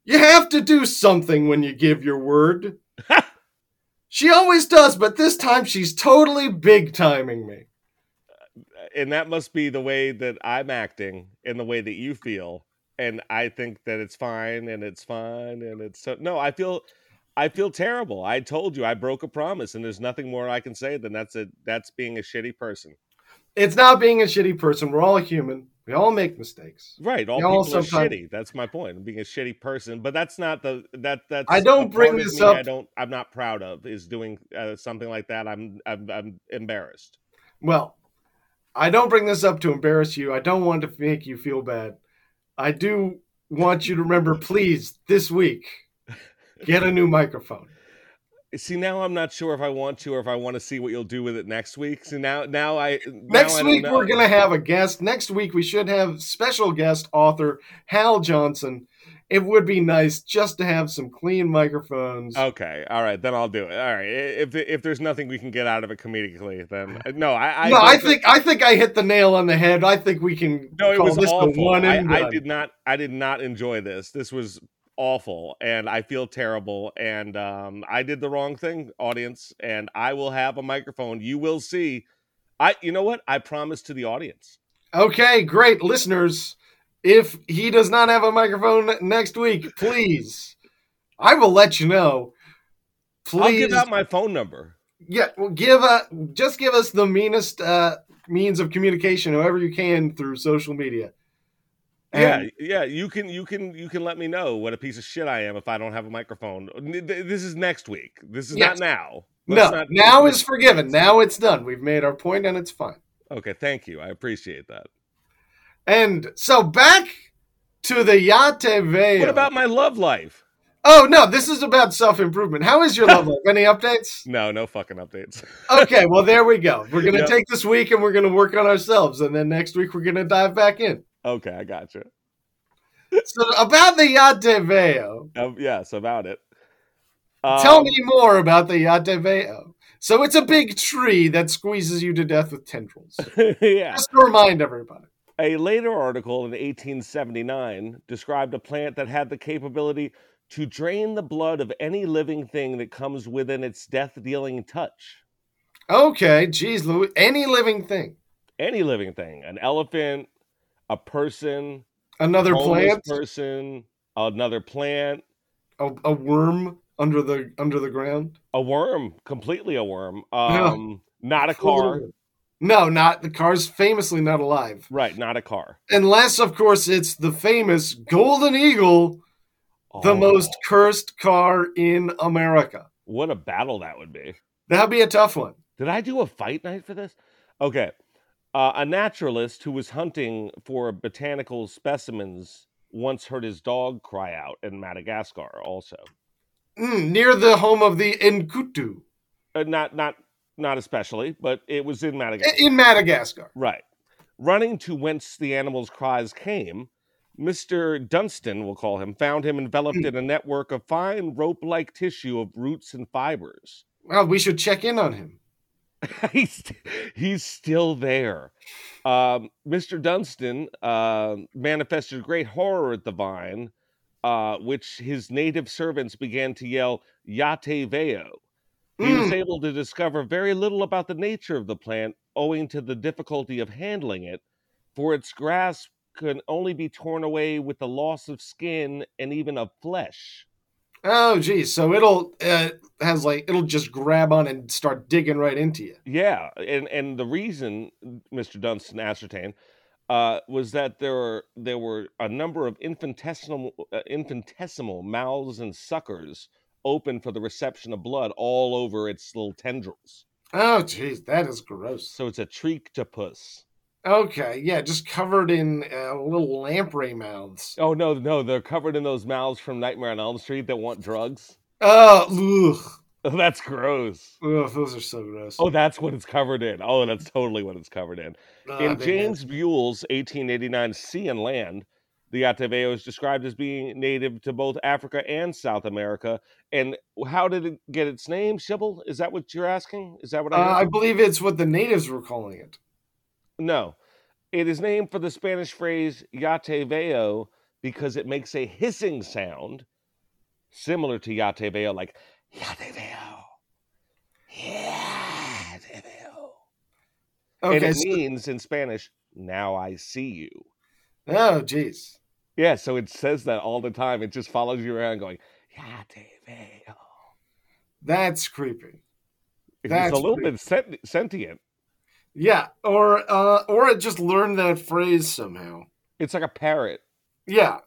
you have to do something when you give your word. she always does, but this time she's totally big timing me. Uh, and that must be the way that I'm acting and the way that you feel. And I think that it's fine and it's fine and it's so no, I feel I feel terrible. I told you I broke a promise and there's nothing more I can say than that's a that's being a shitty person. It's not being a shitty person. We're all human. We all make mistakes. Right. All know, people are sometimes- shitty. That's my point. Being a shitty person. But that's not the that that's I don't bring this up- I don't I'm not proud of is doing uh, something like that. I'm I'm I'm embarrassed. Well, I don't bring this up to embarrass you. I don't want to make you feel bad. I do want you to remember, please, this week, get a new microphone. See now I'm not sure if I want to or if I want to see what you'll do with it next week. So now now I now Next I week, know. we're going to have a guest. Next week, we should have special guest author Hal Johnson. It would be nice just to have some clean microphones. Okay, all right, then I'll do it. All right, if if there's nothing we can get out of it comedically, then no, I I no, I think I think I hit the nail on the head. I think we can no, it was this the awful. one I, I did not I did not enjoy this. This was awful, and I feel terrible. And um, I did the wrong thing, audience. And I will have a microphone. You will see. I you know what? I promise to the audience. Okay, great. Listeners, if he does not have a microphone next week, please, I will let you know. Please, I'll give out my phone number. yeah, well, give a just give us the meanest uh, means of communication, however you can, through social media. Yeah, And- yeah. You can, you can, you can let me know what a piece of shit I am if I don't have a microphone. This is next week. This is Yes. not now. no, Let's not- now is forgiven. Now it's done. We've made our point, and it's fine. Okay, thank you. I appreciate that. And so back to the Yateveo. What about my love life? Oh no, this is about self improvement. How is your love life? Any updates? No, no fucking updates. Okay, well there we go. We're gonna Yep. take this week and we're gonna work on ourselves, and then next week we're gonna dive back in. Okay, I got you. So about the Yateveo, Um, yes, about it. tell Um, me more about the Yateveo. So it's a big tree that squeezes you to death with tendrils. yeah. Just to remind everybody. A later article in 1879 described a plant that had the capability to drain the blood of any living thing that comes within its death-dealing touch. Okay, geez, Louis, any living thing, Any living thing, an elephant, a person, another plant, person, another plant, a, a worm under the under the ground. a worm, completely a worm. Yeah. Um, not a car, No, not the car's famously not alive. Right, not a car. Unless, of course, it's the famous Golden Eagle, the Oh, most cursed car in America. What a battle that would be. That'd be a tough one. Did I do a fight night for this? Okay. Uh, a naturalist who was hunting for botanical specimens once heard his dog cry out in Madagascar. Also, Mm, near the home of the Nkutu uh, not not not especially, but it was in Madagascar. in Madagascar. Right. Running to whence the animal's cries came, Mr. Dunstan, we'll call him, found him enveloped in a network of fine rope like tissue of roots and fibers. Well, we should check in on him. he's, he's still there. Um, Mr. Dunstan uh, manifested great horror at the vine, uh, which his native servants began to yell, Yate Veo. He was Mm, able to discover very little about the nature of the plant owing to the difficulty of handling it, for its grasp can only be torn away with the loss of skin and even of flesh. Oh, geez. So it'll uh, has like it'll just grab on and start digging right into you. Yeah, and and the reason Mr. Dunstan ascertained uh, was that there were there were a number of infinitesimal uh, infinitesimal mouths and suckers open for the reception of blood all over its little tendrils. Oh, geez, that is gross. So it's a treectopus. Okay, yeah, just covered in uh, little lamprey mouths. Oh no, no, they're covered in those mouths from Nightmare on Elm Street that want drugs. Oh, ugh, Oh, that's gross. ugh, those are so gross. Oh, that's what it's covered in. Oh, that's totally what it's covered in. Ah, In James Buell's 1889 Sea and Land, the Yateveo is described as being native to both Africa and South America. And how did it get its name, Shibble? Is that what you're asking? Is that what I Uh. I believe it's what the natives were calling it. No. It is named for the Spanish phrase yate veo because it makes a hissing sound similar to yate veo, like yate veo. Yate veo. And it so, means in Spanish, now I see you. oh, jeez. Yeah, so it says that all the time. It just follows you around going, Yate veo. That's creepy. It's That's a little creepy. bit sent- sentient. Yeah, or uh, or it just learned that phrase somehow. It's like a parrot. Yeah.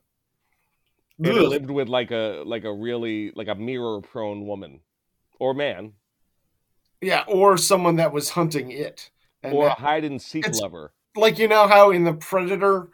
And it lived with like a like a really like a mirror prone woman or man Yeah, or someone that was hunting it. And or a hide and seek lover. like you know how in the Predator,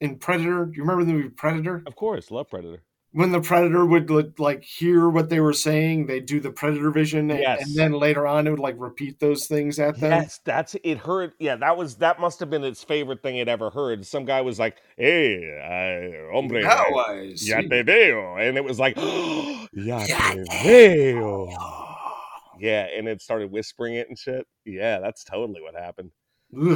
in Predator, do you remember the movie Predator? Of course, love predator. When the Predator would like hear what they were saying, they do the Predator vision, and, Yes. and then later on it would like repeat those things at them. Yes, that's it. Heard, yeah, that was that must have been its favorite thing it ever heard. Some guy was like, "Hey, I, hombre, I ya te veo," and it was like, "Ya te veo." Yeah, and it started whispering it and shit. Yeah, that's totally what happened.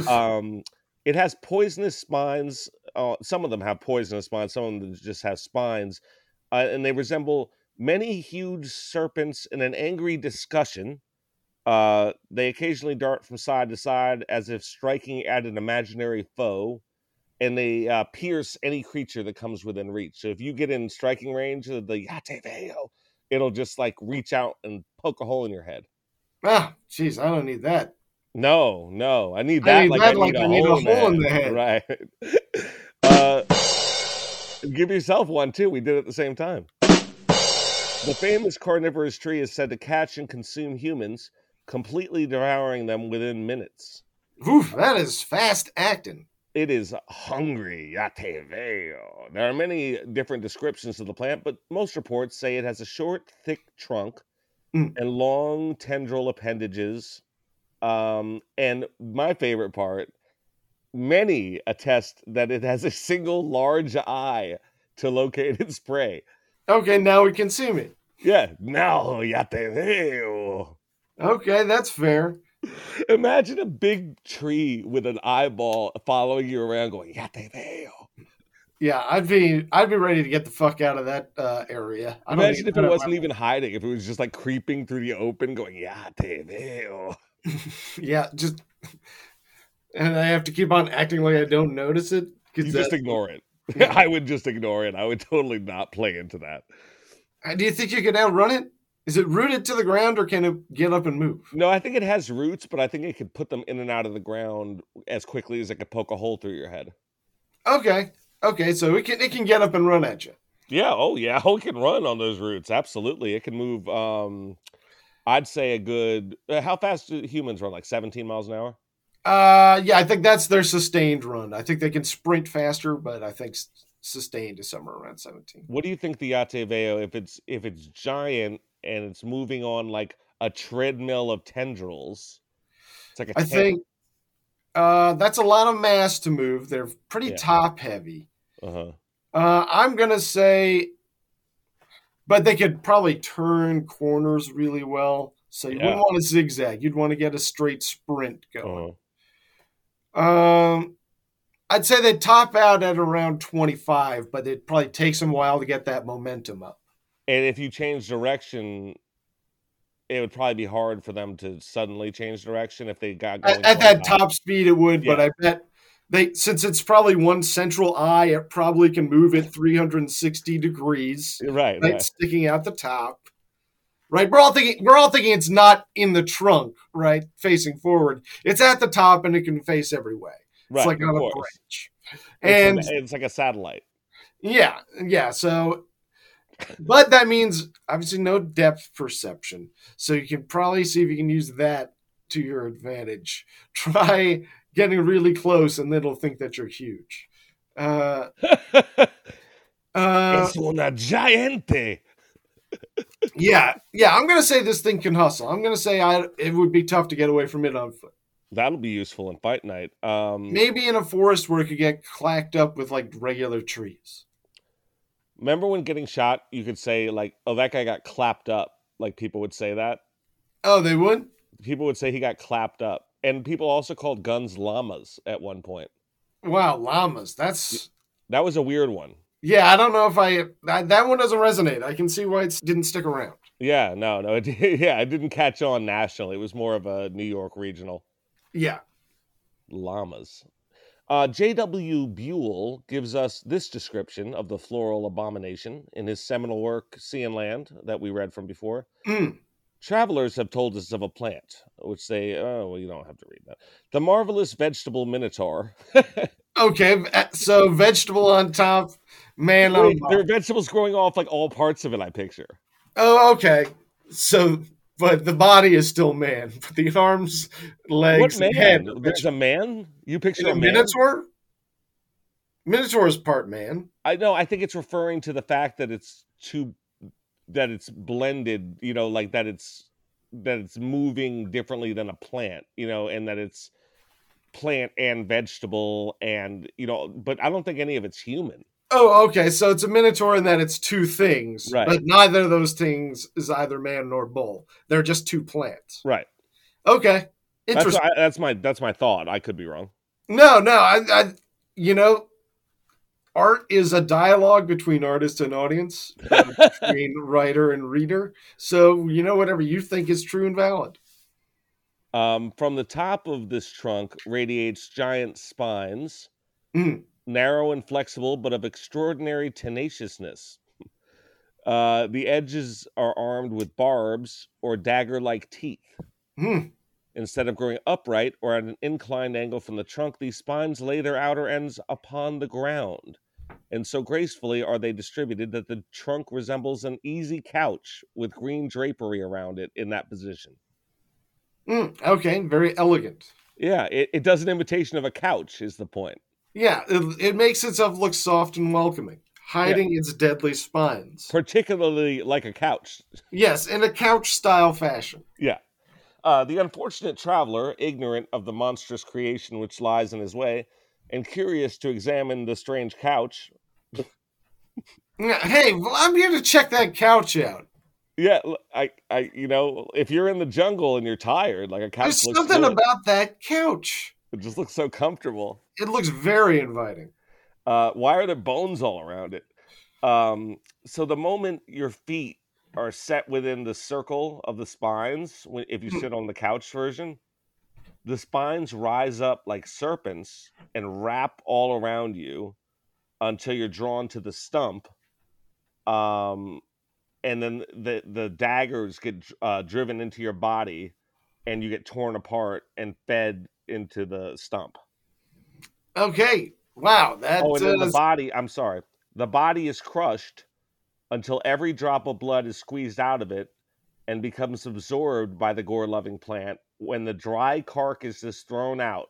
Um, it has poisonous spines. Uh, some of them have poisonous spines. Some of them just have spines, uh, and they resemble many huge serpents in an angry discussion. Uh, they occasionally dart from side to side as if striking at an imaginary foe, and they uh, pierce any creature that comes within reach. So if you get in striking range of the Yate Veo, it'll just like reach out and poke a hole in your head. ah, jeez, I don't need that. No, no, I need I that need like that I like need, a, I need a hole in hole in the head. Right. Give yourself one too. We did it at the same time. The famous carnivorous tree is said to catch and consume humans, completely devouring them within minutes. Oof, that is fast acting. It is hungry. Yate veo. There are many different descriptions of the plant, but most reports say it has a short, thick trunk Mm. and long tendril appendages. Um, and my favorite part, many attest that it has a single large eye to locate its prey. Okay, now we can see me. Yeah, now yate veo. Okay, that's fair. Imagine a big tree with an eyeball following you around going, yate veo. Yeah, I'd be I'd be ready to get the fuck out of that uh, area. I Imagine if it wasn't even hiding, if it was just like creeping through the open, going, te veo. Yeah, just and I have to keep on acting like I don't notice it. You just ignore it. Yeah. I would just ignore it. I would totally not play into that. Uh, Do you think you could outrun it? Is it rooted to the ground or can it get up and move? No, I think it has roots, but I think it could put them in and out of the ground as quickly as it could poke a hole through your head. Okay. Okay, so it can it can get up and run at you. Yeah. Oh, yeah. Oh, it can run on those roots. Absolutely. It can move. Um, I'd say a good. uh, How fast do humans run? Like 17 miles an hour? Uh, yeah, I think that's their sustained run. I think they can sprint faster, but I think sustained is somewhere around 17. What do you think the Yateveo, if it's if it's giant and it's moving on like a treadmill of tendrils? It's like a I tent- think uh, that's a lot of mass to move. They're pretty Yeah. top heavy. Uh-huh. Uh, I'm gonna say, but they could probably turn corners really well. So you Yeah. wouldn't want to zigzag. You'd want to get a straight sprint going. Uh-huh. Um, I'd say they'd top out at around 25, but it probably takes them a while to get that momentum up. And if you change direction, it would probably be hard for them to suddenly change direction if they got going At, at that 25. top speed, it would, but I bet they since it's probably one central eye, it probably can move at 360 degrees, Right, right, right. sticking out the top. Right, we're all thinking we're all thinking it's not in the trunk, right, facing forward. It's at the top and it can face every way. right, It's like on a course. branch. It's And an- it's like a satellite. Yeah, yeah. So, but that means obviously no depth perception. So you can probably see if you can use that to your advantage. Try getting really close, and then it'll think that you're huge. Uh, uh, es una giante. Yeah, yeah. I'm gonna say this thing can hustle. I'm gonna say I it would be tough to get away from it on foot. That'll be useful in fight night. Um, Maybe in a forest where it could get clacked up with like regular trees. remember when getting shot, you could say like, "Oh, that guy got clapped up." Like people would say that. Oh, they would. People would say he got clapped up, and people also called guns llamas at one point. Wow, llamas. That's That was a weird one. Yeah, I don't know if I that, that one doesn't resonate. I can see why it didn't stick around. Yeah, no, no, it, yeah, it didn't catch on nationally. It was more of a New York regional. Yeah. llamas. Uh, J.W. Buell gives us this description of the floral abomination in his seminal work, Sea and Land, that we read from before. Mm. Travelers have told us of a plant, which they, oh, well, you don't have to read that. The marvelous vegetable minotaur. Okay, eh, so vegetable on top, man on Wait, there are vegetables growing off like all parts of it, I picture. Oh, okay. So, but the body is still man, but the arms, legs, what head. man? are There's a man? You picture a a minotaur. Minotaur is part man. I know. I think it's referring to the fact that it's too that it's blended. You know, like that it's that it's moving differently than a plant. You know, and that it's plant and vegetable, and you know. But I don't think any of it's human. Oh, okay. So it's a minotaur in that it's two things, Right. but neither of those things is either man nor bull. They're just two plants. Right. Okay, That's interesting. I, that's my that's my thought. I could be wrong. No, no, I, I, you know, art is a dialogue between artist and audience, between writer and reader. So you know, whatever you think is true and valid. Um, from the top of this trunk radiates giant spines, Mm. narrow and flexible, but of extraordinary tenaciousness. Uh, the edges are armed with barbs or dagger like teeth. Hmm. Instead of growing upright or at an inclined angle from the trunk, these spines lay their outer ends upon the ground. And so gracefully are they distributed that the trunk resembles an easy couch with green drapery around it in that position. Mm, okay, very elegant. Yeah, it, it does an imitation of a couch, is the point. Yeah, it, it makes itself look soft and welcoming, hiding its deadly spines. Particularly like a couch. Yes, in a couch style fashion. Yeah. Uh, the unfortunate traveler, ignorant of the monstrous creation which lies in his way, and curious to examine the strange couch. Hey, well, I'm here to check that couch out. Yeah, I, I, you know, if you're in the jungle and you're tired, like a couch There's something good. about that couch. It just looks so comfortable. It looks very inviting. Uh, why are there bones all around it? Um, so the moment your feet are set within the circle of the spines, when, if you Hmm. sit on the couch version, the spines rise up like serpents and wrap all around you until you're drawn to the stump. Um, and then the the daggers get uh, driven into your body, and you get torn apart and fed into the stump. Okay. Wow. That Oh, and the body. I'm sorry. The body is crushed until every drop of blood is squeezed out of it and becomes absorbed by the gore-loving plant. When the dry carcass is thrown out,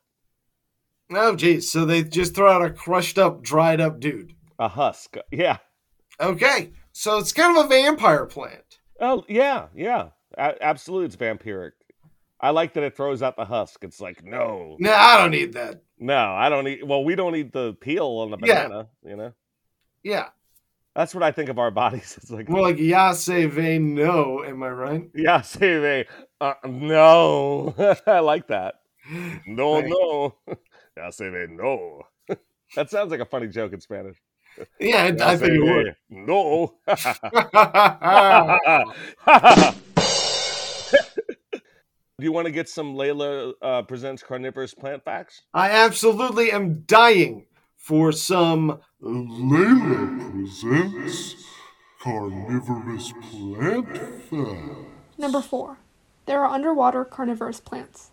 oh, geez. So they just throw out a crushed up, dried up dude. a husk. Yeah. Okay. So it's kind of a vampire plant. Oh, yeah, yeah. A- absolutely, it's vampiric. I like that it throws out the husk. It's like, no, No, I don't need that. no, I don't eat. Well, we don't eat the peel on the Yeah. banana. You know, Yeah. That's what I think of our bodies. It's like, More like Yase Ve no, am I right? yeah, say they, uh, no. I like that. No, Right. no. Ya se ve no. that sounds like a funny joke in Spanish. Yeah, I, I think it would. No. Do you want to get some Layla uh, presents carnivorous plant facts? I absolutely am dying for some. Layla presents Carnivorous Plant Fact. Number 4. There are underwater carnivorous plants.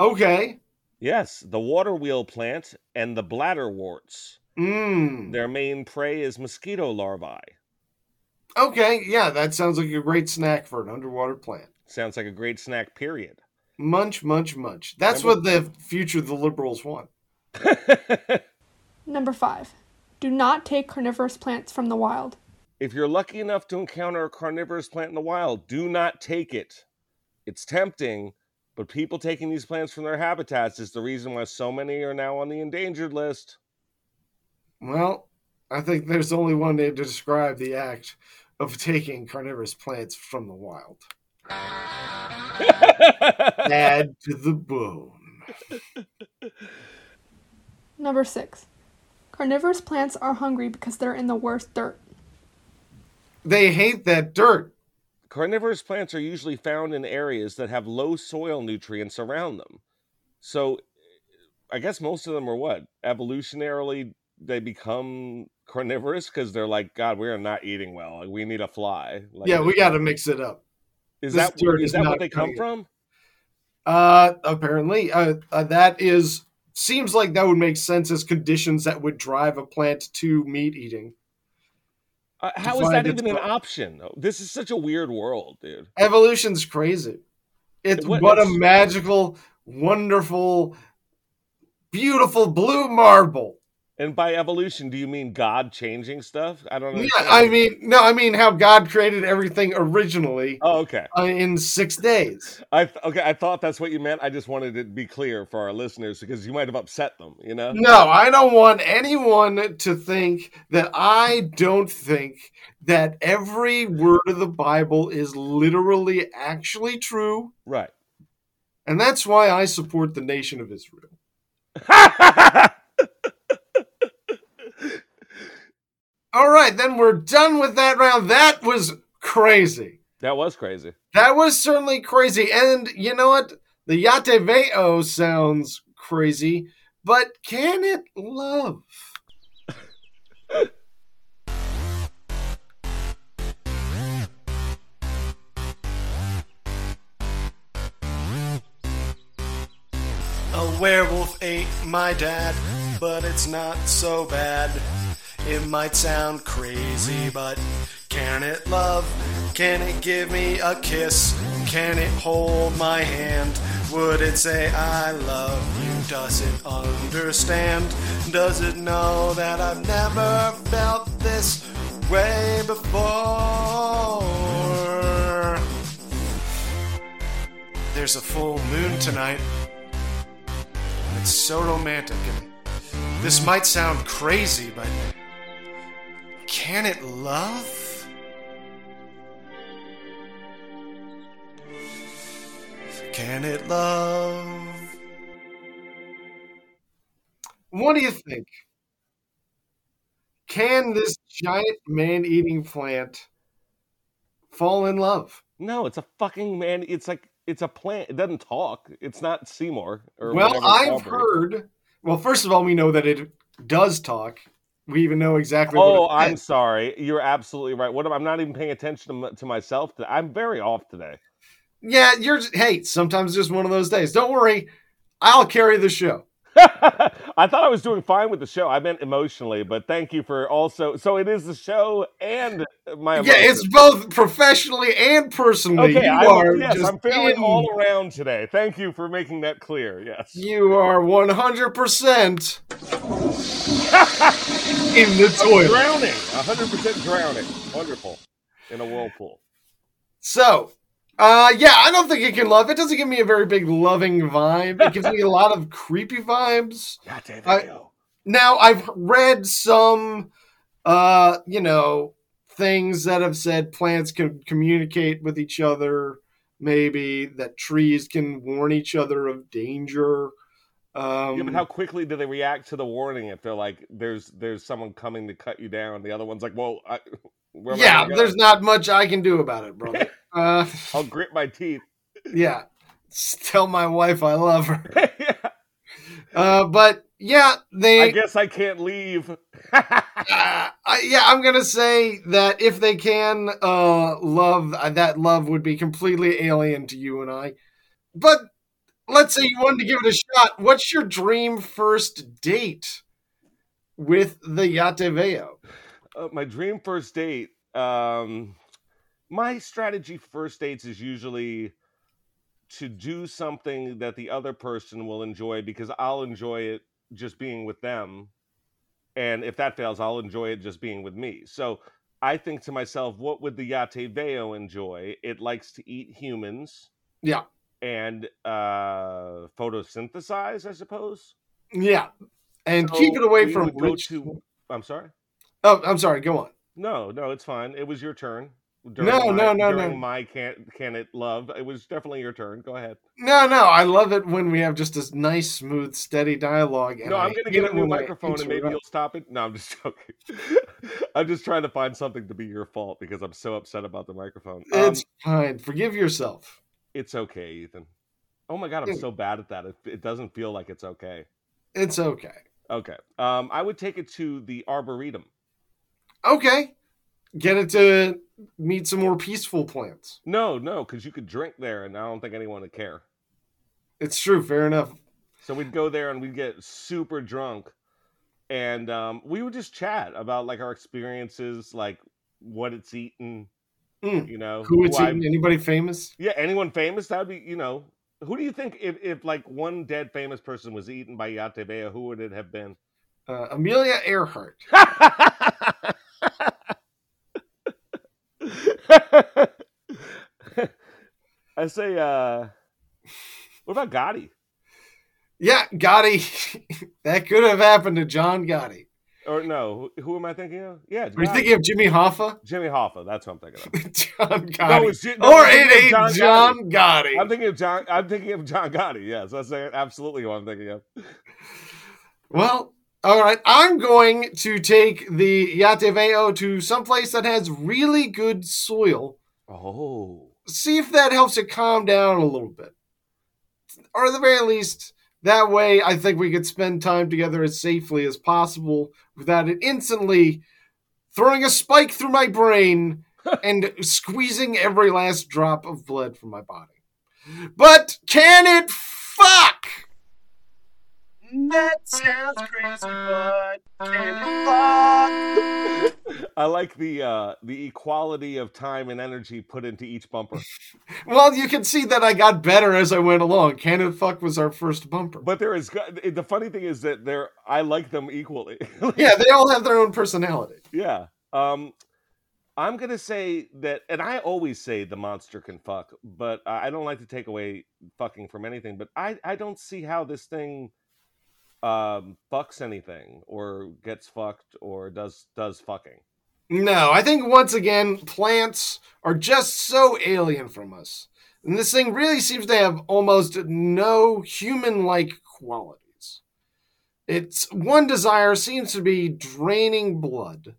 Okay. Yes, the water wheel plant and the bladderworts. Mmm. Their main prey is mosquito larvae. Okay. Yeah, that sounds like a great snack for an underwater plant. Sounds like a great snack, period. Munch, munch, munch. That's Number- what the future of the liberals want. Number 5. Do not take carnivorous plants from the wild. if you're lucky enough to encounter a carnivorous plant in the wild, do not take it. It's tempting, but people taking these plants from their habitats is the reason why so many are now on the endangered list. Well, I think there's only one way to describe the act of taking carnivorous plants from the wild. Add to the bone. Number 6. Carnivorous plants are hungry because they're in the worst dirt. They hate that dirt. Carnivorous plants are usually found in areas that have low soil nutrients around them. So I guess most of them are what? Evolutionarily, they become carnivorous because they're like, God, we are not eating well. Like, we need a fly. Like, yeah, we got to mix it up. Is this that, dirt is is that what they come it. from? Uh, apparently, uh, uh, that is seems like that would make sense as conditions that would drive a plant to meat eating. Uh, how is that even an option? This is such a weird world, dude. Evolution's crazy. It's What- but a magical, wonderful, beautiful blue marble. And by evolution, do you mean God changing stuff? I don't know. Yeah, I mean, no, I mean how God created everything originally Oh, okay. uh, in six days. I th- okay. I thought that's what you meant. I just wanted to be clear for our listeners because you might have upset them. You know. No, I don't want anyone to think that I don't think that every word of the Bible is literally actually true. Right. And that's why I support the nation of Israel. All right, then we're done with that round. That was crazy. that was crazy. That was certainly crazy. And you know what? The Yate Veo sounds crazy, but can it love? A werewolf ate my dad, but it's not so bad. It might sound crazy, but can it love? Can it give me a kiss? Can it hold my hand? Would it say I love you? Does it understand? Does it know that I've never felt this way before? There's a full moon tonight. It's so romantic. And this might sound crazy, but can it love? Can it love? What do you think? Can this giant man eating plant fall in love? No, it's a fucking man. It's like it's a plant. It doesn't talk. It's not Seymour or Well, I've Audrey. heard. Well, first of all, we know that it does talk. We even know exactly. what Oh, I'm sorry. You're absolutely right. What am, I'm not even paying attention to, to myself. Today. I'm very off today. Yeah, you're. Hey, sometimes just one of those days. Don't worry, I'll carry the show. I thought I was doing fine with the show. I meant emotionally, but thank you for also. So it is the show and my. Yeah, it's both professionally and personally. okay. you I'm, are yes, just I'm feeling in- all around today. Thank you for making that clear. Yes. You are one hundred percent in the toilet. drowning. 100 percent drowning. Wonderful. In a whirlpool. So, uh, yeah, I don't think it can love. It doesn't give me a very big loving vibe. It gives me a lot of creepy vibes. Not David I- Yo. Now, I've read some, uh, you know, things that have said plants can communicate with each other. Maybe that trees can warn each other of danger. Um, Yeah, but how quickly do they react to the warning if they're like, "There's there's someone coming to cut you down"? The other one's like, "Well, I, where am I yeah, there's not much I can do about it, brother. Uh, I'll grit my teeth." yeah, tell my wife I love her. Yeah. Uh, but yeah, they. I guess I can't leave. uh, I, yeah, I'm gonna say that if they can uh, love, uh, that love would be completely alien to you and I. But let's say you wanted to give it a shot. What's your dream first date with the Yateveo? Uh, my dream first date. Um, my strategy first dates is usually to do something that the other person will enjoy because I'll enjoy it just being with them, and if that fails, I'll enjoy it just being with me. So I think to myself, what would the Yate Veo enjoy? It likes to eat humans Yeah, and uh, photosynthesize, I suppose. yeah, and So keep it away from rich. to- I'm sorry. Oh, I'm sorry. Go on. No, no, it's fine. It was your turn. No, my, no, no, during no. my can't can it love. It was definitely your turn. Go ahead. No, no, I love it when we have just this nice, smooth, steady dialogue. no, I'm gonna get it a new microphone and maybe you'll stop it. No, I'm just joking. I'm just trying to find something to be your fault because I'm so upset about the microphone. Um, It's fine. Forgive yourself. it's okay, Ethan. Oh my god, I'm so bad at that. It, it doesn't feel like it's okay. It's okay. Okay. Um, I would take it to the arboretum. Okay. Get it to meet some more peaceful plants. No, no, because you could drink there, and I don't think anyone would care. It's true. Fair enough. So we'd go there and we'd get super drunk, and um, we would just chat about like our experiences, like what it's eaten, Mm. you know, Who it's who I- eating? Anybody famous? Yeah, anyone famous? That'd be, you know, who do you think if, if like one dead famous person was eaten by Yateveo, who would it have been? Uh, Amelia Earhart. I say, uh, what about Gotti? Yeah, Gotti. that could have happened to John Gotti. Or no, who, who am I thinking of? Yeah, Are you thinking of Jimmy Hoffa? Jimmy Hoffa. That's what I'm thinking of. John No, Gotti. it's no, or it ain't John John, Gotti. Gotti. I'm thinking of John. I'm thinking of John Gotti. Yes, that's absolutely who I'm thinking of. Well, all right. I'm going to take the Yateveo to someplace that has really good soil. Oh, See if that helps it calm down a little bit. Or at the very least, that way I think we could spend time together as safely as possible without it instantly throwing a spike through my brain and squeezing every last drop of blood from my body. But can it fuck? That sounds crazy, but can it fuck? I like the uh, the equality of time and energy put into each bumper. Well, you can see that I got better as I went along. Can it fuck was our first bumper. But there is the funny thing is that there I like them equally. yeah, they all have their own personality. yeah. Um, I'm gonna say that, and I always say the monster can fuck, but I don't like to take away fucking from anything. But I I don't see how this thing um fucks anything or gets fucked or does does fucking. No, I think once again, plants are just so alien from us. And this thing really seems to have almost no human like qualities. Its one desire seems to be draining blood.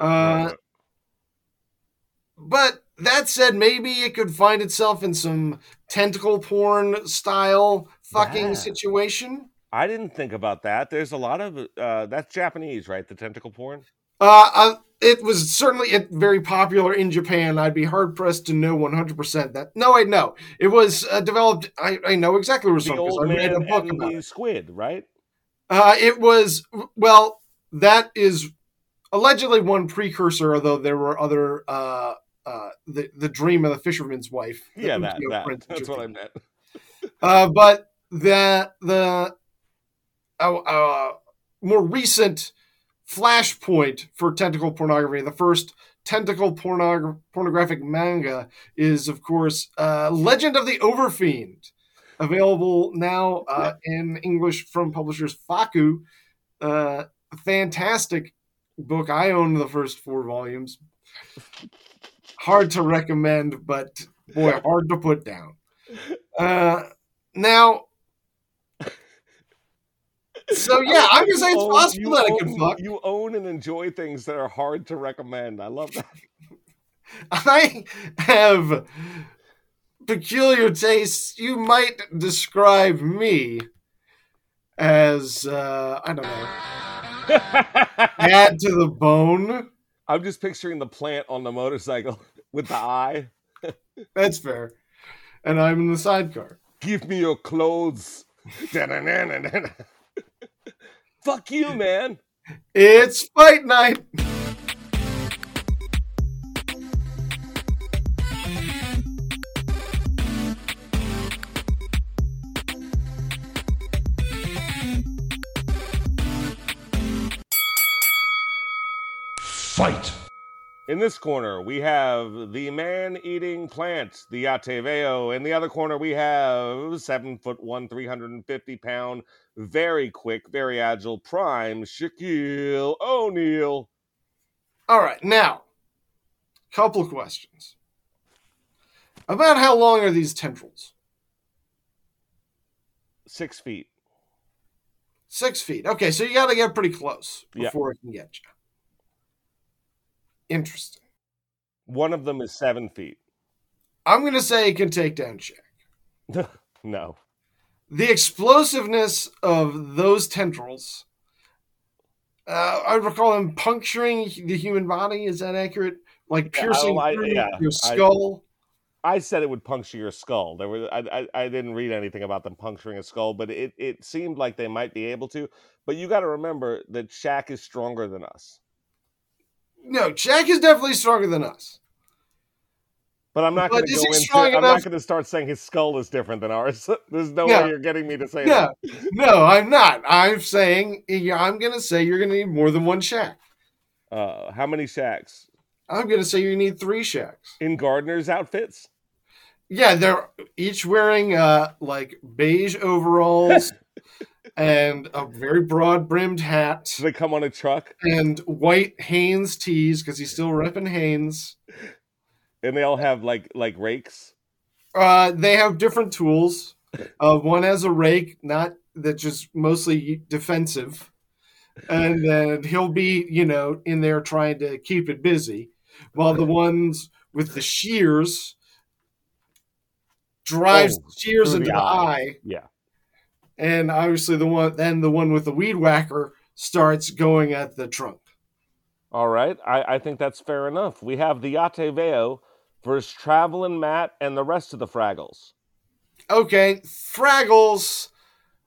Uh, Right. but that said, maybe it could find itself in some tentacle porn style fucking Yeah. situation. I didn't think about that. There's a lot of uh, that's Japanese, right? The tentacle porn. Uh, uh, it was certainly very popular in Japan. I'd be hard pressed to know 100% that. No, I know. It was uh, developed. I, I know exactly where it's The from because old I read a book about the it. squid, right? Uh, it was, well, that is allegedly one precursor, although there were other. Uh, uh, the the dream of the fisherman's wife. Yeah, that, that. That's what I meant. Uh, but the the uh, uh, more recent flashpoint for tentacle pornography, the first tentacle pornog- pornographic manga is, of course, uh, Legend of the Overfiend, available now uh, in English from publishers Faku. Uh, fantastic book. I own the first four volumes. Hard to recommend, but boy, hard to put down. Uh, now, so yeah, I'm gonna say it's possible that own- can fuck. You own and enjoy things that are hard to recommend. I love that. I have peculiar tastes. You might describe me as uh, I don't know, add to the bone. I'm just picturing the plant on the motorcycle with the eye. That's fair. And I'm in the sidecar. Give me your clothes. Fuck you, man. It's fight night. Fight! In this corner, we have the man-eating plant, the Yateveo. In the other corner, we have seven foot one, three hundred and fifty pound, very quick, very agile, prime Shaquille O'Neal. All right, now, couple questions about how long are these tendrils? Six feet. Six feet. Okay, so you got to get pretty close Yeah. before it can get you. Interesting. One of them is seven feet. I'm going to say it can take down Shaq. no. The explosiveness of those tendrils, uh, I recall them puncturing the human body. Is that accurate? Like Yeah, piercing I- through yeah, your I- skull. I said it would puncture your skull. There was I, I I didn't read anything about them puncturing a skull, but it, it seemed like they might be able to. But you got to remember that Shaq is stronger than us. no, Shaq is definitely stronger than us. But I'm not going to go into. I'm enough- not going to start saying his skull is different than ours. There's no No. way you're getting me to say No, that. no, I'm not. I'm saying I'm going to say you're going to need more than one Shaq. Uh, how many Shaqs I'm going to say you need three Shaqs. in gardeners' outfits? Yeah, they're each wearing uh like beige overalls and a very broad brimmed hat Do they come on a truck and white Hanes tees because he's still repping Hanes. And they all have like like rakes? Uh, they have different tools. Uh, one has a rake, not that just mostly defensive, and then he'll be you know in there trying to keep it busy, while the ones with the shears drives Oh, shears into the eye. eye. Yeah. and obviously the one then the one with the weed whacker starts going at the trunk. All right, I, I think that's fair enough. We have the Yateveo versus Traveling Matt and the rest of the Fraggles. Okay, Fraggles,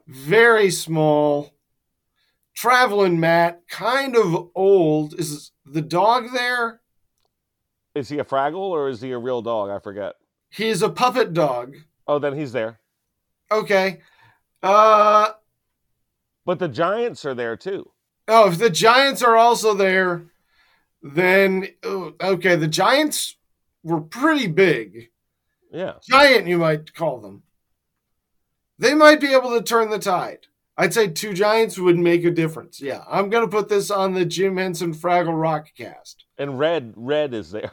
very small. Traveling Matt, kind of old. Is the dog there? Is he a Fraggle or is he a real dog? I forget. He's a puppet dog. Oh, then he's there. Okay. Uh But the Giants are there too. oh, if the Giants are also there, then oh, okay, the Giants were pretty big. Yeah. giant you might call them they might be able to turn the tide i'd say two giants would make a difference yeah i'm gonna put this on the jim henson fraggle rock cast And Red, Red is there.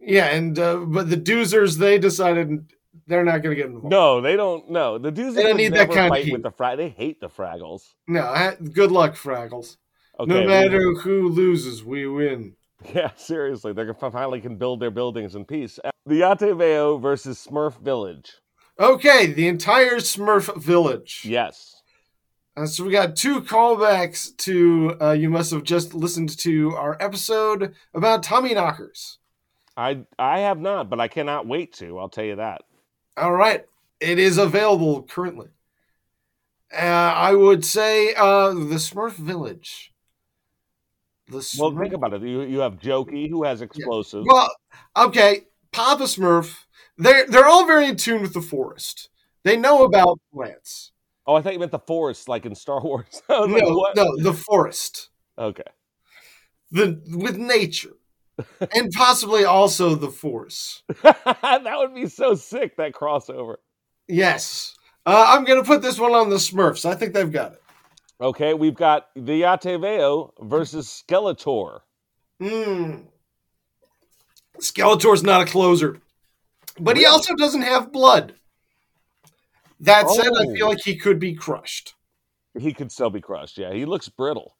yeah and uh, but the doozers they decided they're not gonna get involved No, they don't. No, the dudes They don't need that kind of fight heat. with the Frag. They hate the Fraggles. no ha- good luck fraggles Okay, no matter who loses we win Yeah, seriously, they can finally can build their buildings in peace. The Yateveo versus Smurf Village. okay the entire smurf village Yes. Uh, so we got two callbacks to uh, you must have just listened to our episode about tummy knockers. I I have not, but I cannot wait to. I'll tell you that. All right, it is available currently. Uh, I would say uh, the Smurf Village. The Well, Smurf- think about it. You you have Jokey who has explosives. Well, okay, Papa Smurf. They're they're all very in tune with the forest. They know about plants. Oh, I thought you meant the forest, like in Star Wars. Was like, No, no, the forest. Okay. The with nature, and possibly also the force. that would be so sick. That crossover. Yes, uh, I'm gonna put this one on the Smurfs. I think they've got it. Okay, we've got the Yateveo versus Skeletor. Hmm. Skeletor's not a closer, but he also doesn't have blood. That said, I Oh. feel like he could be crushed. He could still be crushed. Yeah, he looks brittle.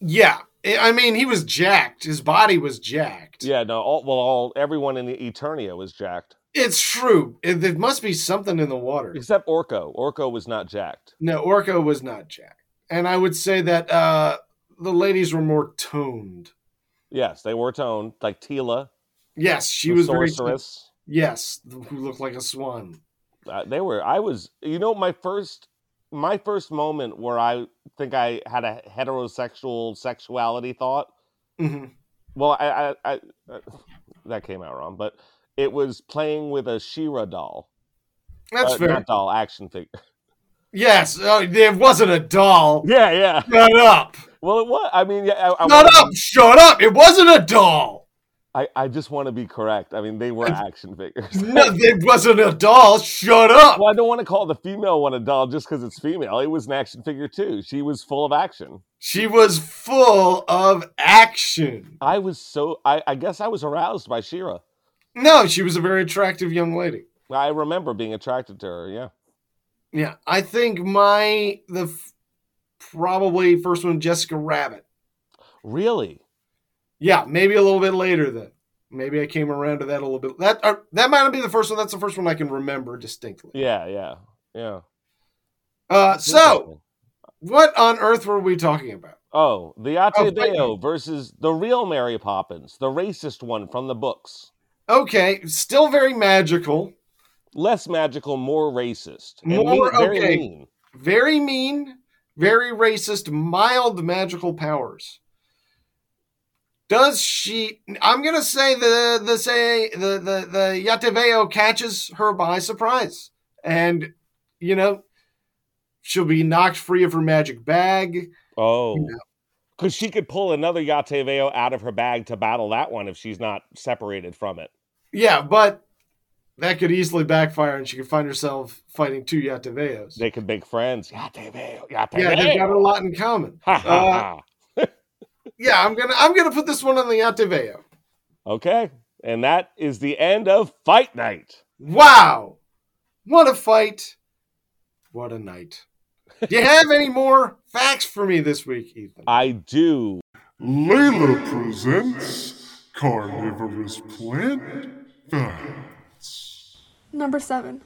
Yeah, I I mean, he was jacked. His body was jacked. Yeah, no. All, well, all everyone in the Eternia was jacked, It's true. It, there must be something in the water. except Orko. Orko was not jacked. No, Orko was not jacked. And I would say that uh, the ladies were more toned. Yes, they were toned, like Teela, Yes, she was very toned. Yes, who looked like a swan. Uh, they were. I was. You know, my first, my first moment where I think I had a heterosexual sexuality thought. hmm Well, I, I, I uh, that came out wrong, but it was playing with a She-Ra doll. That's Uh, fair. Not doll, action figure. Yes, uh, oh, it wasn't a doll. Yeah, yeah. Shut up. Well, it was. I mean, yeah. I, I, Shut up. be- Shut up. It wasn't a doll. I, I just want to be correct. I mean, they were action figures. No, it wasn't a doll. Shut up. well, I don't want to call the female one a doll just because it's female. It was an action figure too. She was full of action. She was full of action. I was so. I, I guess I was aroused by She-Ra. No, she was a very attractive young lady. I remember being attracted to her. Yeah. Yeah, I think my the f- probably first one Jessica Rabbit. Really? Yeah, maybe a little bit later then. Maybe I came around to that a little bit. That uh, that might not be the first one. That's the first one I can remember distinctly. Yeah, yeah, yeah. Uh, so what on earth were we talking about? Oh, the Oh, Yateveo versus the real Mary Poppins, the racist one from the books. Okay, still very magical, Less magical, more racist. And More- mean- very okay. mean. very mean, very racist, mild magical powers. Does she? I'm gonna say the the say the the the Yateveo catches her by surprise, and you know she'll be knocked free of her magic bag. Oh. Yeah. Because she could pull another Yateveo out of her bag to battle that one if she's not separated from it. Yeah, but that could easily backfire, and she could find herself fighting two Yateveos. They could make friends. Yateveo, Yateveo. yeah, they've got a lot in common. Ha, ha, Uh, yeah, I'm gonna I'm gonna put this one on the Yateveo. Okay. And that is the end of Fight Night. Wow. What a fight. What a night. Do you have any more facts for me this week, Ethan? I do. Layla presents Carnivorous Plant Facts. Number 7.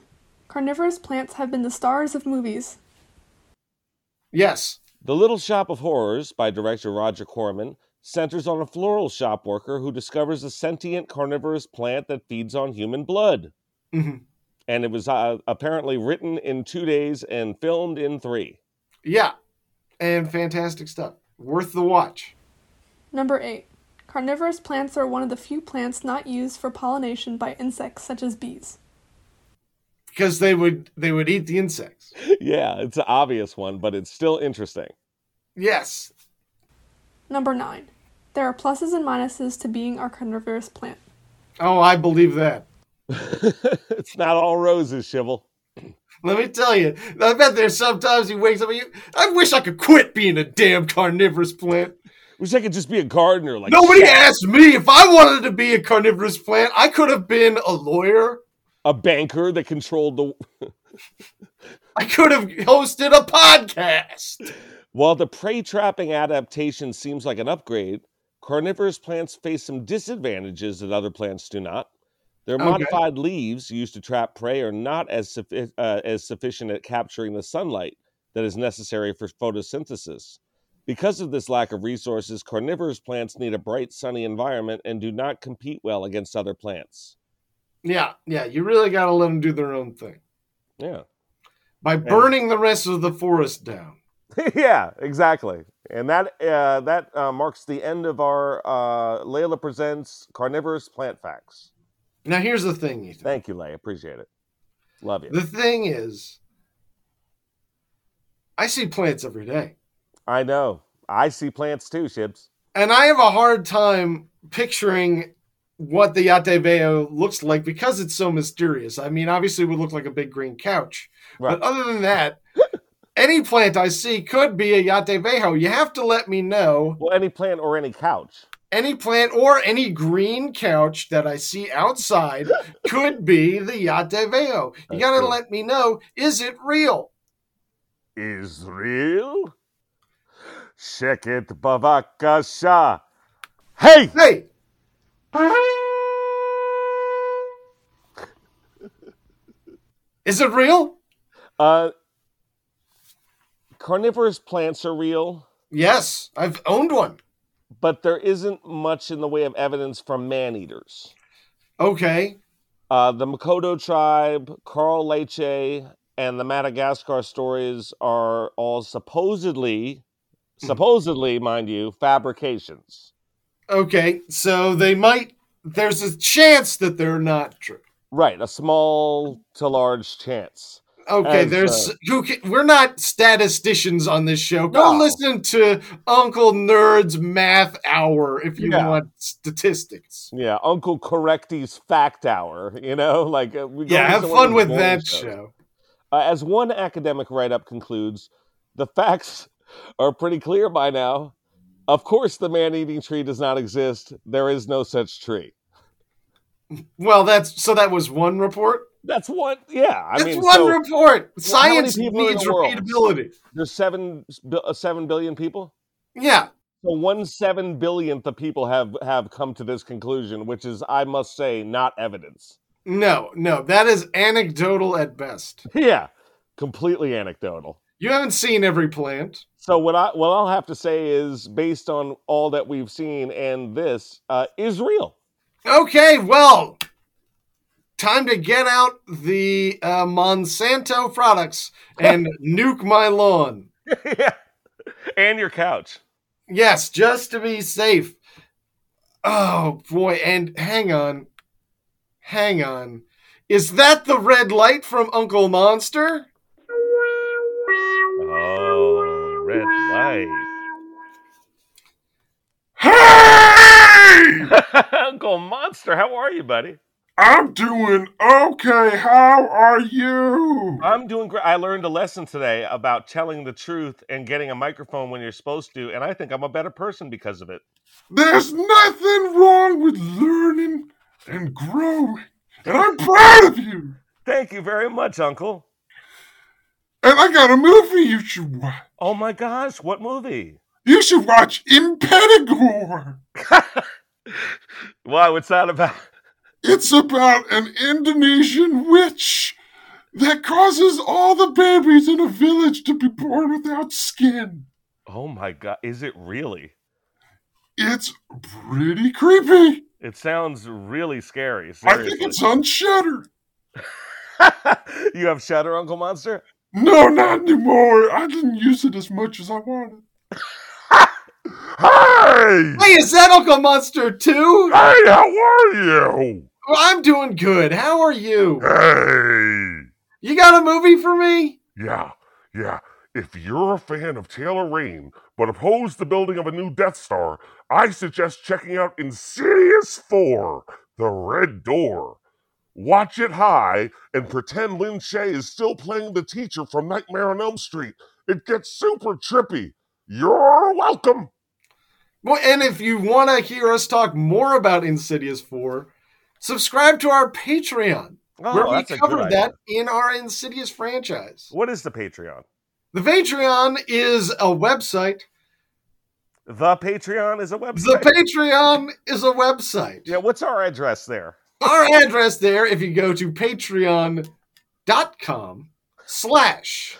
Carnivorous plants have been the stars of movies. Yes. The Little Shop of Horrors by director Roger Corman centers on a floral shop worker who discovers a sentient carnivorous plant that feeds on human blood. Mhm. And it was uh, apparently written in two days and filmed in three. Yeah. And fantastic stuff. Worth the watch. Number 8. Carnivorous plants are one of the few plants not used for pollination by insects such as bees. Because they would they would eat the insects. yeah, it's an obvious one, but it's still interesting. Yes. Number 9. There are pluses and minuses to being a carnivorous plant. Oh, I believe that. it's not all roses, Shivel. Let me tell you, I bet there's sometimes he wakes up and you, I wish I could quit being a damn carnivorous plant. Wish I could just be a gardener. Like Nobody shit. asked me if I wanted to be a carnivorous plant. I could have been a lawyer. A banker that controlled the. I could have hosted a podcast. While the prey trapping adaptation seems like an upgrade, carnivorous plants face some disadvantages that other plants do not. Their Okay. modified leaves used to trap prey are not as, suffi- uh, as sufficient at capturing the sunlight, that is necessary for photosynthesis. Because of this lack of resources, carnivorous plants need a bright, sunny environment and do not compete well against other plants. Yeah, yeah. You really got to let them do their own thing Yeah. by burning the rest of the forest down. yeah, exactly. And that uh, that uh, marks the end of our uh, Layla Presents Carnivorous Plant Facts. Now, here's the thing, Ethan. Thank you, Lay. Appreciate it. Love you. The thing is, I see plants every day. I know. I see plants too, Shibs. And I have a hard time picturing what the Yateveo looks like because it's so mysterious. I mean, obviously, it would look like a big green couch. Right. But other than that, any plant I see could be a Yateveo. You have to let me know Well, any plant or any couch. any plant or any green couch that I see outside could be the Yateveo. You got to let me know is it real? Is real? Check it, Bavakasha. Hey! Hey, is it real? Uh, carnivorous plants are real, Yes, I've owned one. but there isn't much in the way of evidence from man eaters. Okay. Uh, the Mkodo tribe, Carl Liche, and the Madagascar stories are all supposedly, supposedly, mind you, fabrications. Okay. So they might, there's a chance that they're not true. Right, a small to large chance. Okay, As, there's uh, who can, we're not statisticians on this show. Go No. listen to Uncle Nerd's Math Hour if you Yeah. want statistics. Yeah, Uncle Correcty's Fact Hour. You know, like uh, we go Yeah, have fun with that shows. show. Uh, as one academic write up concludes, the facts are pretty clear by now. Of course, the man eating tree does not exist. There is no such tree. Well, that's so that was one report. That's one. Yeah, I That's mean, one so report. Well, how many Science needs repeatability. there's seven uh, seven billion people. Yeah. So one seven billionth of people have have come to this conclusion, which is, I must say, not evidence. No, no, that is anecdotal at best. Yeah, completely anecdotal. You haven't seen every plant. So what I what I'll have to say is, based on all that we've seen and this, uh, is real. Okay, well, time to get out the uh, Monsanto products and nuke my lawn. yeah, and your couch. Yes, just to be safe. Oh boy, and hang on. Hang on. Is that the red light from Uncle Monster? Hey! Uncle Monster, how are you, buddy? I'm doing okay. How are you? I'm doing great. I learned a lesson today about telling the truth and getting a microphone when you're supposed to, and I think I'm a better person because of it. There's nothing wrong with learning and growing. And I'm proud of you. Thank you very much, Uncle. And I got a movie you should watch. Oh my gosh, what movie? You should watch Impetigore. Why? What's that about? It's about an Indonesian witch that causes all the babies in a village to be born without skin. Oh my god, is it really? It's pretty creepy. It sounds really scary. I think it's on Shudder. you have Shudder, Uncle Monster? No, not anymore. I didn't use it as much as I wanted. hey! Hey, is that Uncle Monster too? Hey, how are you? Well, I'm doing good. How are you? Hey! You got a movie for me? Yeah, yeah. If you're a fan of Taylor Rain but oppose the building of a new Death Star, I suggest checking out Insidious 4 The Red Door. Watch it high and pretend Lin Shaye is still playing the teacher from Nightmare on Elm Street. It gets super trippy. You're welcome. Well, and if you want to hear us talk more about Insidious 4, subscribe to our Patreon, Oh, where we that's a covered that in our Insidious franchise. What is the Patreon? The Patreon is a website. The Patreon is a website. The. Patreon is a website. yeah, what's our address there? Our address there, if you go to patreon.com slash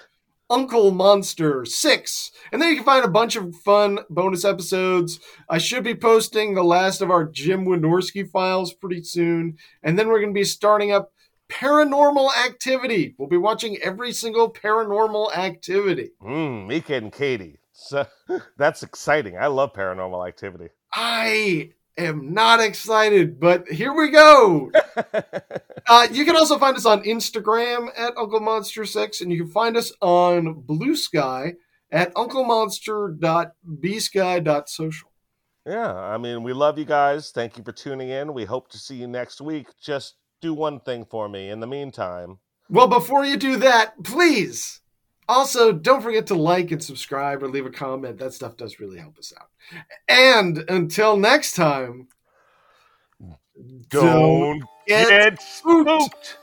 Uncle Monster 6. And then you can find a bunch of fun bonus episodes. I should be posting the last of our Jim Wynorski files pretty soon. And then we're going to be starting up Paranormal Activity. We'll be watching every single paranormal activity. Mm, Micah and Katie. So, that's exciting. I love paranormal activity. I am not excited, but here we go. uh, you can also find us on Instagram at Uncle Monster 6, and you can find us on Blue Sky at unclemonster.bsky.social. yeah, I mean, we love you guys. Thank you for tuning in. We hope to see you next week. Just do one thing for me in the meantime. Well, before you do that, please also don't forget to like and subscribe or leave a comment. That stuff does really help us out. And until next time, Don't get get spooked. spooked.